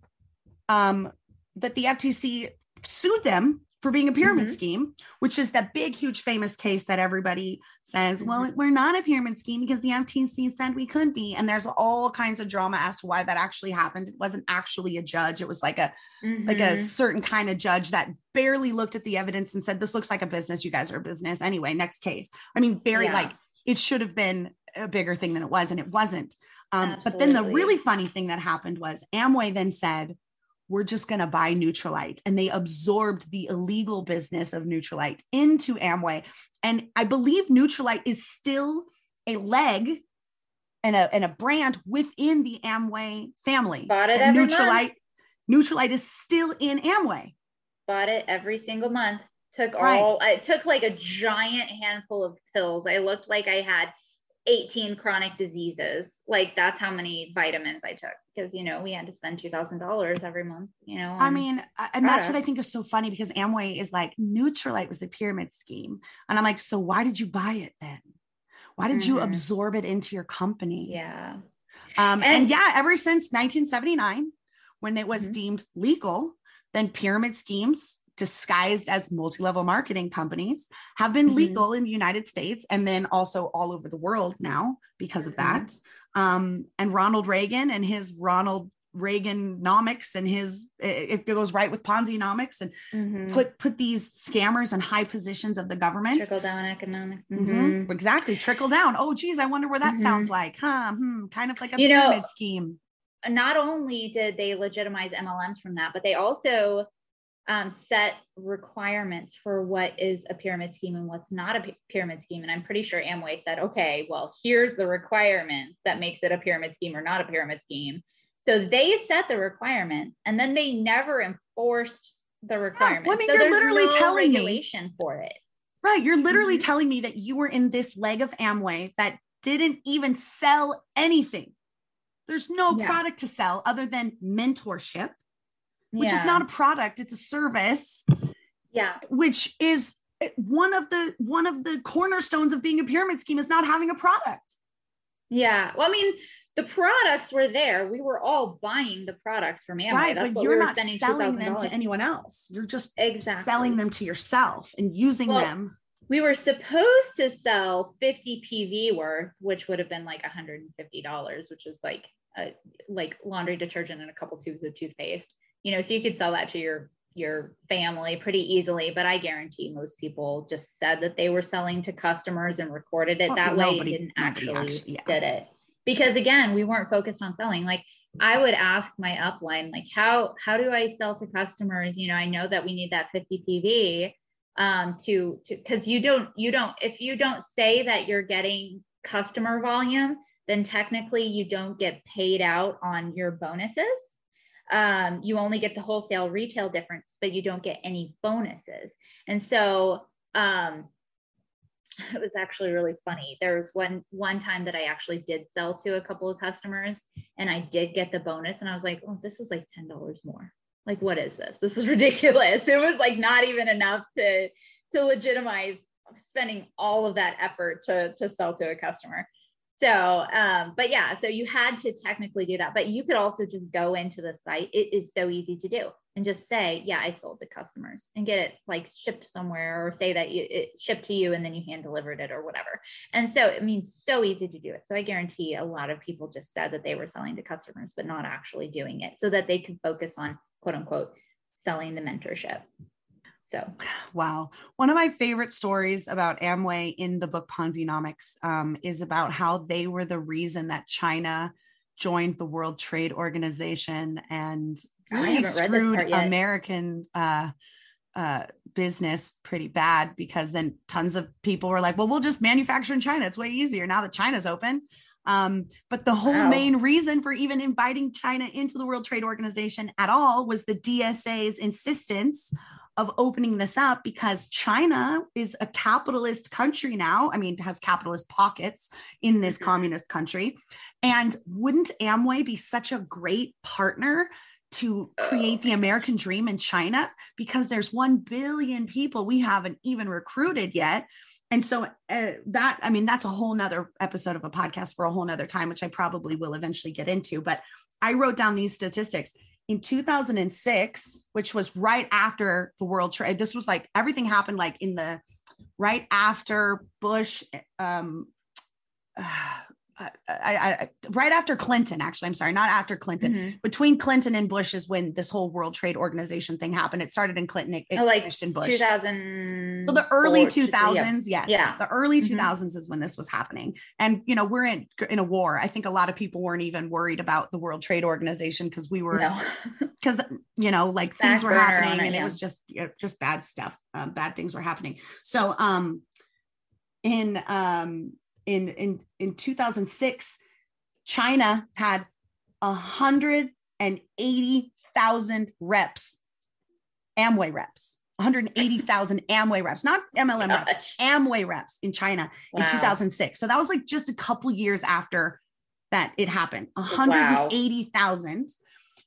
Speaker 2: um, that the FTC sued them for being a pyramid mm-hmm. scheme, which is that big, huge, famous case that everybody says, well, mm-hmm. we're not a pyramid scheme because the FTC said we could be. And there's all kinds of drama as to why that actually happened. It wasn't actually a judge. It was like a mm-hmm. like a mm-hmm. certain kind of judge that barely looked at the evidence and said, this looks like a business. You guys are a business. Anyway, next case. I mean, very yeah. like it should have been a bigger thing than it was, and it wasn't. Um, but then the really funny thing that happened was Amway then said, we're just going to buy Nutrilite. And they absorbed the illegal business of Nutrilite into Amway. And I believe Nutrilite is still a leg and a, and a brand within the Amway family.
Speaker 3: Bought it and every
Speaker 2: Nutrilite, month. Nutrilite is still in Amway.
Speaker 3: Bought it every single month. Took all, right. it took like a giant handful of pills. I looked like I had 18 chronic diseases. Like that's how many vitamins I took because you know we had to spend two thousand dollars every month. You know,
Speaker 2: I mean, and that's what I think is so funny because Amway is like Nutrilite was a pyramid scheme, and I'm like, so why did you buy it then? Why did mm-hmm. you absorb it into your company?
Speaker 3: Yeah.
Speaker 2: Um, and, and yeah, ever since 1979, when it was mm-hmm. deemed legal, then pyramid schemes disguised as multi-level marketing companies have been mm-hmm. legal in the United States and then also all over the world now because of mm-hmm. that. Um, and Ronald Reagan and his Ronald Reaganomics and his it, goes right with Ponzinomics and mm-hmm. put put these scammers in high positions of the government.
Speaker 3: Trickle down economics.
Speaker 2: Mm-hmm. Mm-hmm. Exactly, trickle down. Oh, geez, I wonder where that sounds like, huh? Hmm, kind of like a you pyramid know, scheme.
Speaker 3: Not only did they legitimize MLMs from that, but they also um, set requirements for what is a pyramid scheme and what's not a pyramid scheme. And I'm pretty sure Amway said, okay, well, here's the requirements that makes it a pyramid scheme or not a pyramid scheme. So they set the requirements and then they never enforced the requirements. Yeah, I mean, so you're literally no telling regulation me for it.
Speaker 2: Right. You're literally mm-hmm. telling me that you were in this leg of Amway that didn't even sell anything. There's no yeah. product to sell other than mentorship which yeah. is not a product it's a service
Speaker 3: yeah
Speaker 2: which is eh, one of the one of the cornerstones of being a pyramid scheme is not having a product
Speaker 3: yeah well i mean the products were there. We were all buying the products from Amway.
Speaker 2: Right,
Speaker 3: That's
Speaker 2: but you're
Speaker 3: we
Speaker 2: not selling them to anyone else. You're just
Speaker 3: Exactly.
Speaker 2: selling them to yourself and using
Speaker 3: Well,
Speaker 2: them.
Speaker 3: we were supposed to sell 50 PV worth, which would have been like $150, which is like a, like laundry detergent and a couple tubes of toothpaste. You know, so you could sell that to your your family pretty easily. But I guarantee most people just said that they were selling to customers and recorded it
Speaker 2: Well,
Speaker 3: that way.
Speaker 2: nobody-
Speaker 3: and didn't actually,
Speaker 2: actually- yeah.
Speaker 3: did it because again, we weren't focused on selling. Like I would ask my upline, like how how do I sell to customers? You know, I know that we need that 50 PV um to to because you don't you don't if you don't say that you're getting customer volume then technically you don't get paid out on your bonuses um you only get the wholesale retail difference but you don't get any bonuses. And so um <laughs> it was actually really funny. There was one one time that i actually did sell to a couple of customers and i did get the bonus and i was like oh this is like $10 more. Like what is this? This is <laughs> ridiculous. It was like not even enough to to legitimize spending all of that effort to to sell to a customer so um but yeah so you had to technically do that but you could also just go into the site. It is so easy to do and just say yeah i sold to customers and get it like shipped somewhere or say that you, it shipped to you and then you hand delivered it or whatever. And so it means so easy to do it. So i guarantee a lot of people just said that they were selling to customers but not actually doing it so that they could focus on quote unquote selling the mentorship so
Speaker 2: Wow. One of my favorite stories about Amway in the book Ponzinomics um, is about how they were the reason that China joined the World Trade Organization and really
Speaker 3: haven't read this
Speaker 2: screwed. American uh, uh, business pretty bad because then tons of people were like, well, we'll just manufacture in China. It's way easier now that China's open. Um, but the whole
Speaker 3: Wow.
Speaker 2: main reason for even inviting China into the World Trade Organization at all was the DSA's insistence of opening this up because China is a capitalist country now. I mean, it has capitalist pockets in this
Speaker 3: Mhm.
Speaker 2: communist country. And wouldn't Amway be such a great partner to create the American dream in China? Because there's 1 billion people we haven't even recruited yet. And so uh, that, I mean, that's a whole nother episode of a podcast for a whole nother time, which I probably will eventually get into. But I wrote down these statistics in 2006, which was right after the world trade. This was like everything happened like in the right after Bush, um, <sighs> I, I, right after Clinton, actually, I'm sorry, not after Clinton.
Speaker 3: Mhm.
Speaker 2: Between Clinton and Bush is when this whole World Trade Organization thing happened. It started in Clinton, it, it
Speaker 3: Oh, like
Speaker 2: finished in Bush.
Speaker 3: 2000
Speaker 2: So the early
Speaker 3: yeah.
Speaker 2: 2000s, yes.
Speaker 3: Yeah.
Speaker 2: The early
Speaker 3: Mhm.
Speaker 2: 2000s is when this was happening. And you know, we're in in a war. I think a lot of people weren't even worried about the World Trade Organization because we were
Speaker 3: No. <laughs>
Speaker 2: because you know, like things were happening
Speaker 3: it,
Speaker 2: and it was just you know, just bad stuff. Um, bad things were happening. So um in um in in in 2006 China had a hundred and eighty thousand reps, Amway reps, 180,000 Amway reps, not MLM reps, Amway reps in China in 2006. So that was like just a couple years after that it happened. 180,000.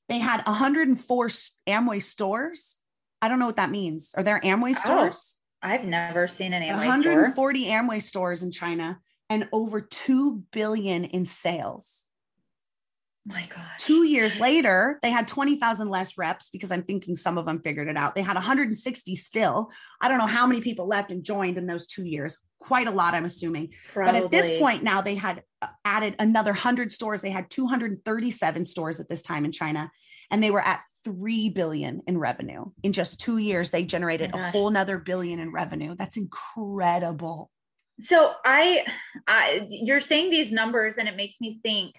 Speaker 2: They had 104 Amway stores. I don't know what that means. Are there Amway
Speaker 3: Oh,
Speaker 2: stores?
Speaker 3: I've never seen an Amway store.
Speaker 2: 140 Amway stores in China and over 2 billion in sales.
Speaker 3: My God.
Speaker 2: Two years later, they had 20,000 less reps because I'm thinking some of them figured it out. They had 160 still. I don't know how many people left and joined in those two years. Quite a lot, I'm assuming. But at this point now, they had uh, added another 100 stores. They had 237 stores at this time in China, and they were at 3 billion in revenue. In just two years, they generated
Speaker 3: my
Speaker 2: a whole nother billion in revenue. That's incredible.
Speaker 3: So I, I, you're saying these numbers, and it makes me think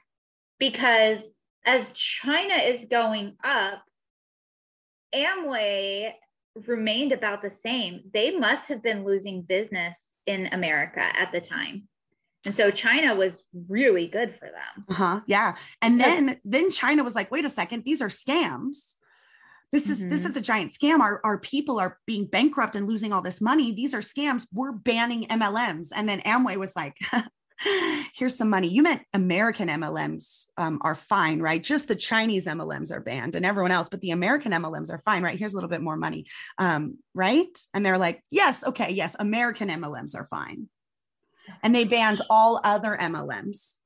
Speaker 3: because as China is going up, Amway remained about the same. They must have been losing business in America at the time. And so China was really good for them.
Speaker 2: Uh-huh. Yeah. And then then China was like, wait a second, these are scams. This is this is a giant scam. Our, our people are being bankrupt and losing all this money. These are scams. We're banning MLMs. And then Amway was like, <laughs> here's some money. You meant American MLMs um, are fine, right? Just the Chinese MLMs are banned and everyone else, but the American MLMs are fine, right? Here's a little bit more money. Um, right. And they're like, yes, okay, yes, American MLMs are fine. And they banned all other MLMs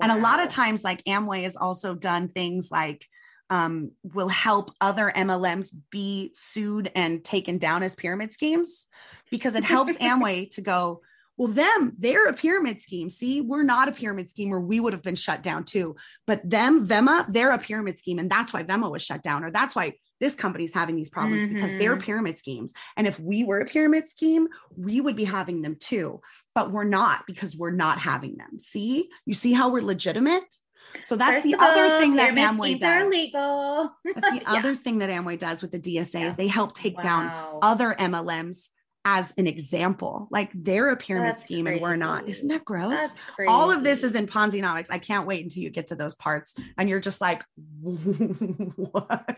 Speaker 2: And a lot of times, like Amway has also done things like um, will help other MLMs be sued and taken down as pyramid schemes because it helps <laughs> Amway to go, well, them, they're a pyramid scheme. See, we're not a pyramid scheme or we would have been shut down too. But them, Vemma, they're a pyramid scheme. And that's why Vemma was shut down, or that's why this company's having these problems because they're
Speaker 3: Mhm.
Speaker 2: pyramid schemes. And if we were a pyramid scheme, we would be having them too. But we're not because we're not having them. See, you see how we're legitimate? So that's
Speaker 3: First
Speaker 2: the other
Speaker 3: all,
Speaker 2: thing that Amway does.
Speaker 3: legal. <laughs>
Speaker 2: That's the
Speaker 3: Yeah.
Speaker 2: other thing that Amway does with the DSA
Speaker 3: Yeah.
Speaker 2: is they help take down other MLMs as an example. Like they're a pyramid
Speaker 3: That's
Speaker 2: scheme and we're not. Isn't that gross?
Speaker 3: That's
Speaker 2: All of this is in Ponzinomics. I can't wait until you get to those parts and you're just like, <laughs> what?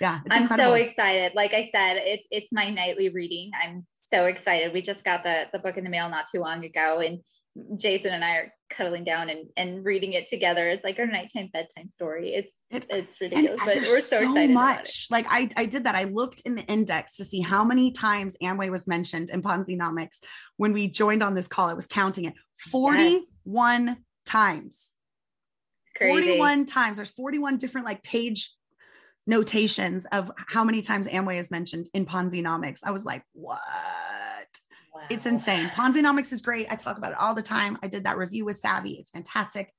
Speaker 2: yeah, it's
Speaker 3: I'm
Speaker 2: incredible.
Speaker 3: so excited. Like I said, it's it's my nightly reading. I'm so excited. We just got the the book in the mail not too long ago, and Jason and I are cuddling down and and reading it together. It's like our nighttime bedtime story. It's
Speaker 2: It-
Speaker 3: it's ridiculous, but we're so, excited about it.
Speaker 2: much. Like I, I did that. I looked in the index to see how many times Amway was mentioned in Ponzinomics. When we joined on this call, I was counting it 41 times.
Speaker 3: Crazy.
Speaker 2: 41 times. There's 41 different like page notations of how many times Amway is mentioned in Ponzinomics. I was like, what? It's
Speaker 3: Wow.
Speaker 2: insane. Ponzinomics is great. I talk about it all the time. I did that review with Savvy. It's fantastic.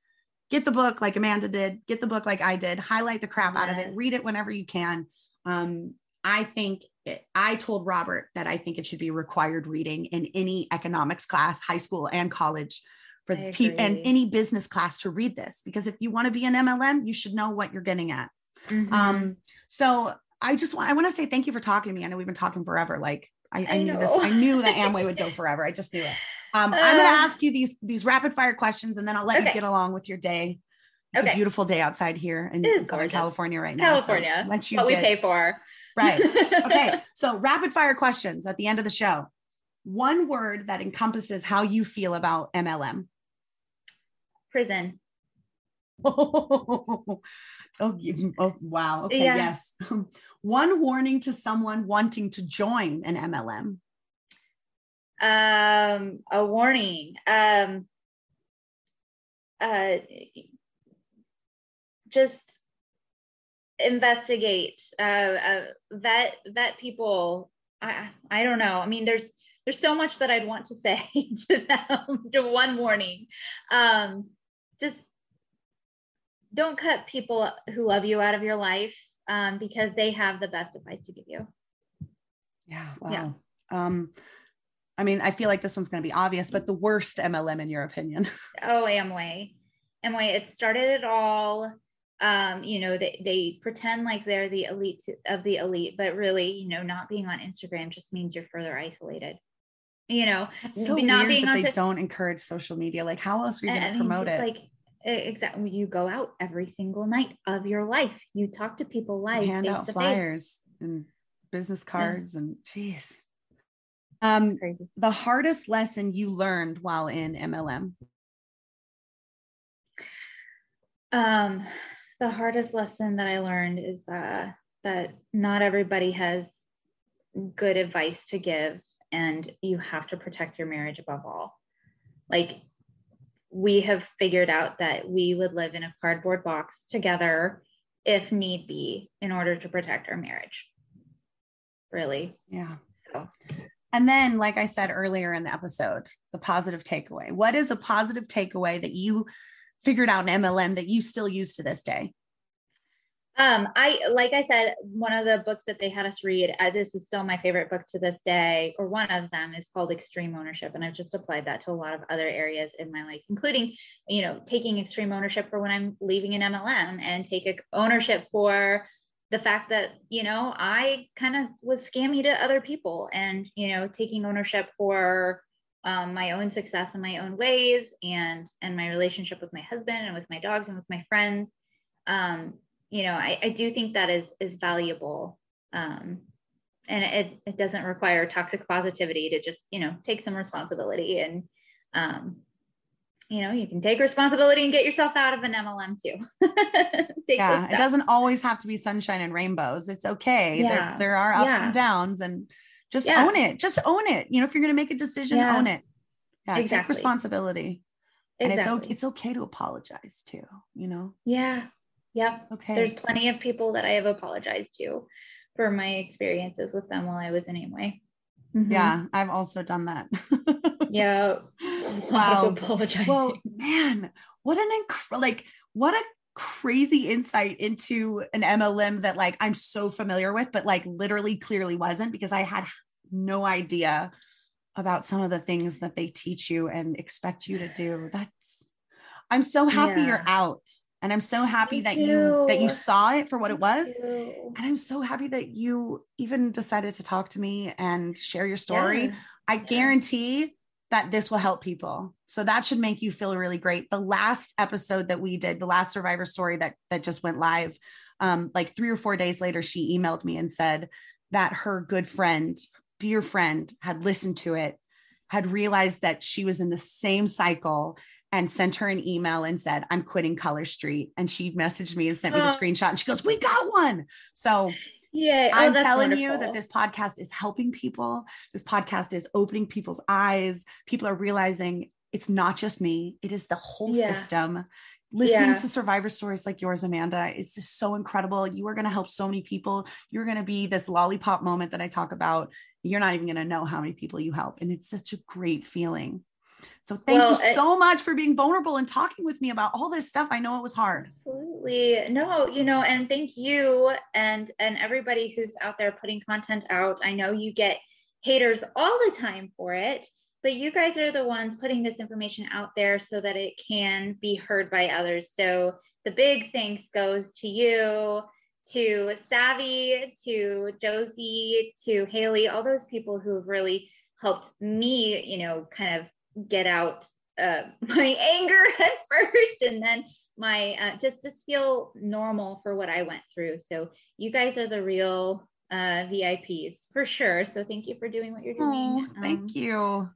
Speaker 2: Get the book like Amanda did. Get the book like I did. Highlight the crap out of it. Read it whenever you can. Um, I think it, I told Robert that I think it should be required reading in any economics class, high school and college, for the pe- and any business class to read this. Because if you want to be an MLM, you should know what you're getting at.
Speaker 3: Mhm.
Speaker 2: Um, so I just want I want to say thank you for talking to me. I know we've been talking forever. Like I, I,
Speaker 3: I
Speaker 2: knew this. I knew that Amway would go <laughs> forever. I just knew it. Um, I'm gonna
Speaker 3: Uh.
Speaker 2: ask you these these rapid fire questions, and then I'll let you get along with your day. It's a beautiful day outside here in Southern. California right now. so
Speaker 3: California.
Speaker 2: let you
Speaker 3: what we pay for.
Speaker 2: right. Okay. <laughs> So rapid fire questions at the end of the show. One word that encompasses how you feel about MLM.
Speaker 3: Prison. <laughs>
Speaker 2: oh, oh, wow. Okay.
Speaker 3: Yeah.
Speaker 2: Yes. <laughs> One warning to someone wanting to join an MLM.
Speaker 3: um a warning um uh just investigate uh, uh vet vet people i i don't know i mean there's there's so much that i'd want to <laughs> say to them to one warning um just don't cut people who love you out of your life um because they have the best advice to give you
Speaker 2: Yeah.
Speaker 3: Yeah.
Speaker 2: Um, I mean, I feel like this one's going to be obvious, but the worst MLM in your opinion. <laughs>
Speaker 3: oh amway amway it started it all um you know they, they pretend like they're the elite of the elite but really you know not being on instagram just means you're further isolated you know
Speaker 2: It's so
Speaker 3: not
Speaker 2: weird
Speaker 3: being
Speaker 2: that
Speaker 3: on
Speaker 2: they don't encourage social media. Like, how else are you going to promote it?
Speaker 3: like exactly you go out every single night of your life you talk to people live
Speaker 2: hand
Speaker 3: face
Speaker 2: out
Speaker 3: to face.
Speaker 2: flyers and business cards and jeez. Um, the hardest lesson you learned while in MLM.
Speaker 3: Um, the hardest lesson that I learned is uh, that not everybody has good advice to give, and you have to protect your marriage above all. Like, we have figured out that we would live in a cardboard box together if need be in order to protect our marriage. Really.
Speaker 2: Yeah.
Speaker 3: So,
Speaker 2: And then, like I said earlier in the episode, the positive takeaway. What is a positive takeaway that you figured out in MLM that you still use to this day?
Speaker 3: Um, I like I said, one of the books that they had us read. Uh, this is still my favorite book to this day, or one of them is called Extreme Ownership, and I've just applied that to a lot of other areas in my life, including, you know, taking extreme ownership for when I'm leaving an MLM, and take ownership for the fact that you know I kind of was scammy to other people, and you know, taking ownership for um, my own success in my own ways, and and my relationship with my husband and with my dogs and with my friends. Um, you know, I, I do think that is is valuable. Um, and it, it doesn't require toxic positivity to just, you know, take some responsibility and um, you know, you can take responsibility and get yourself out of an MLM too. <laughs>
Speaker 2: Yeah, it doesn't always have to be sunshine and rainbows. It's okay.
Speaker 3: Yeah.
Speaker 2: There, there are ups
Speaker 3: Yeah.
Speaker 2: and downs, and just
Speaker 3: Yeah.
Speaker 2: own it. Just own it. You know, if you're going to make a decision, own it. Yeah, take responsibility. Exactly. and it's okay it's okay to apologize too you know
Speaker 3: yeah yep
Speaker 2: okay
Speaker 3: there's plenty of people that i have apologized to for my experiences with them while i was in Amway.
Speaker 2: Mm-hmm. yeah i've also done that <laughs>
Speaker 3: yeah wow
Speaker 2: well man what an incredible like what a crazy insight into an mlm that like i'm so familiar with but like literally clearly wasn't because i had no idea about some of the things that they teach you and expect you to do. That's I'm so happy yeah. you're out. And I'm so happy that too. you that you saw it for what it was. And I'm so happy that you even decided to talk to me and share your story. Yeah. I yeah. guarantee that this will help people. So that should make you feel really great. The last episode that we did, the last survivor story that that just went live, um, like three or four days later, she emailed me and said that her good friend dear friend had listened to it, had realized that she was in the same cycle and sent her an email and said, I'm quitting Color Street. And she messaged me and sent me the screenshot and she goes, We got one. So
Speaker 3: yeah,
Speaker 2: oh, I'm telling wonderful. you that this podcast is helping people. This podcast is opening people's eyes. People are realizing it's not just me, it is the whole yeah. system listening yeah. to survivor stories like yours amanda is just so incredible you are going to help so many people you're going to be this lollipop moment that i talk about you're not even going to know how many people you help and it's such a great feeling so thank well, you so it, much for being vulnerable and talking with me about all this stuff. I know it was hard.
Speaker 3: Absolutely. No you know and thank you and and everybody who's out there putting content out. I know you get haters all the time for it but you guys are the ones putting this information out there so that it can be heard by others. So the big thanks goes to you, to Savvy, to Josie, to Haley, all those people who have really helped me, you know, kind of get out uh, <laughs> my anger at first and then my uh, just just feel normal for what I went through. So you guys are the real uh, VIPs for sure. So thank you for doing what you're doing.
Speaker 2: Oh, thank um, you.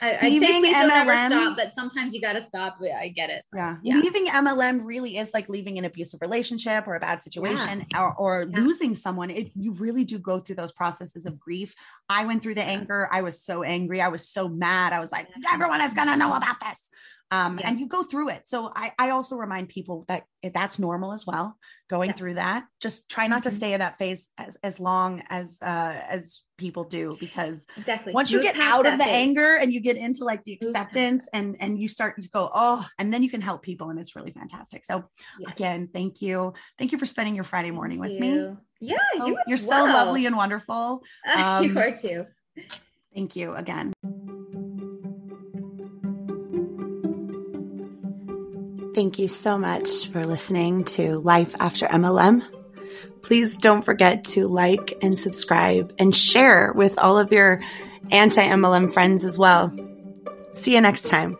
Speaker 3: I, I leaving MLM, stop, but sometimes you got to stop. I get it.
Speaker 2: Yeah. yeah. Leaving MLM really is like leaving an abusive relationship or a bad situation yeah. or, or yeah. losing someone. It, you really do go through those processes of grief. I went through the anger. I was so angry. I was so mad. I was like, everyone is going to know about this um, yeah. and you go through it. So I, I also remind people that that's normal as well. Going yeah. through that, just try not mm-hmm. to stay in that phase as, as long as uh, as people do, because
Speaker 3: exactly
Speaker 2: once you get out of the phase. anger and you get into like the acceptance and and you start you go oh, and then you can help people, and it's really fantastic. So again, thank you, thank you for spending your Friday morning thank with you.
Speaker 3: me. Yeah,
Speaker 2: oh,
Speaker 3: you
Speaker 2: you're so lovely and wonderful. <laughs>
Speaker 3: Um, you are too.
Speaker 2: Thank you again.
Speaker 1: Thank you so much for listening to Life After MLM. Please don't forget to like and subscribe and share with all of your anti MLM friends as well. See you next time.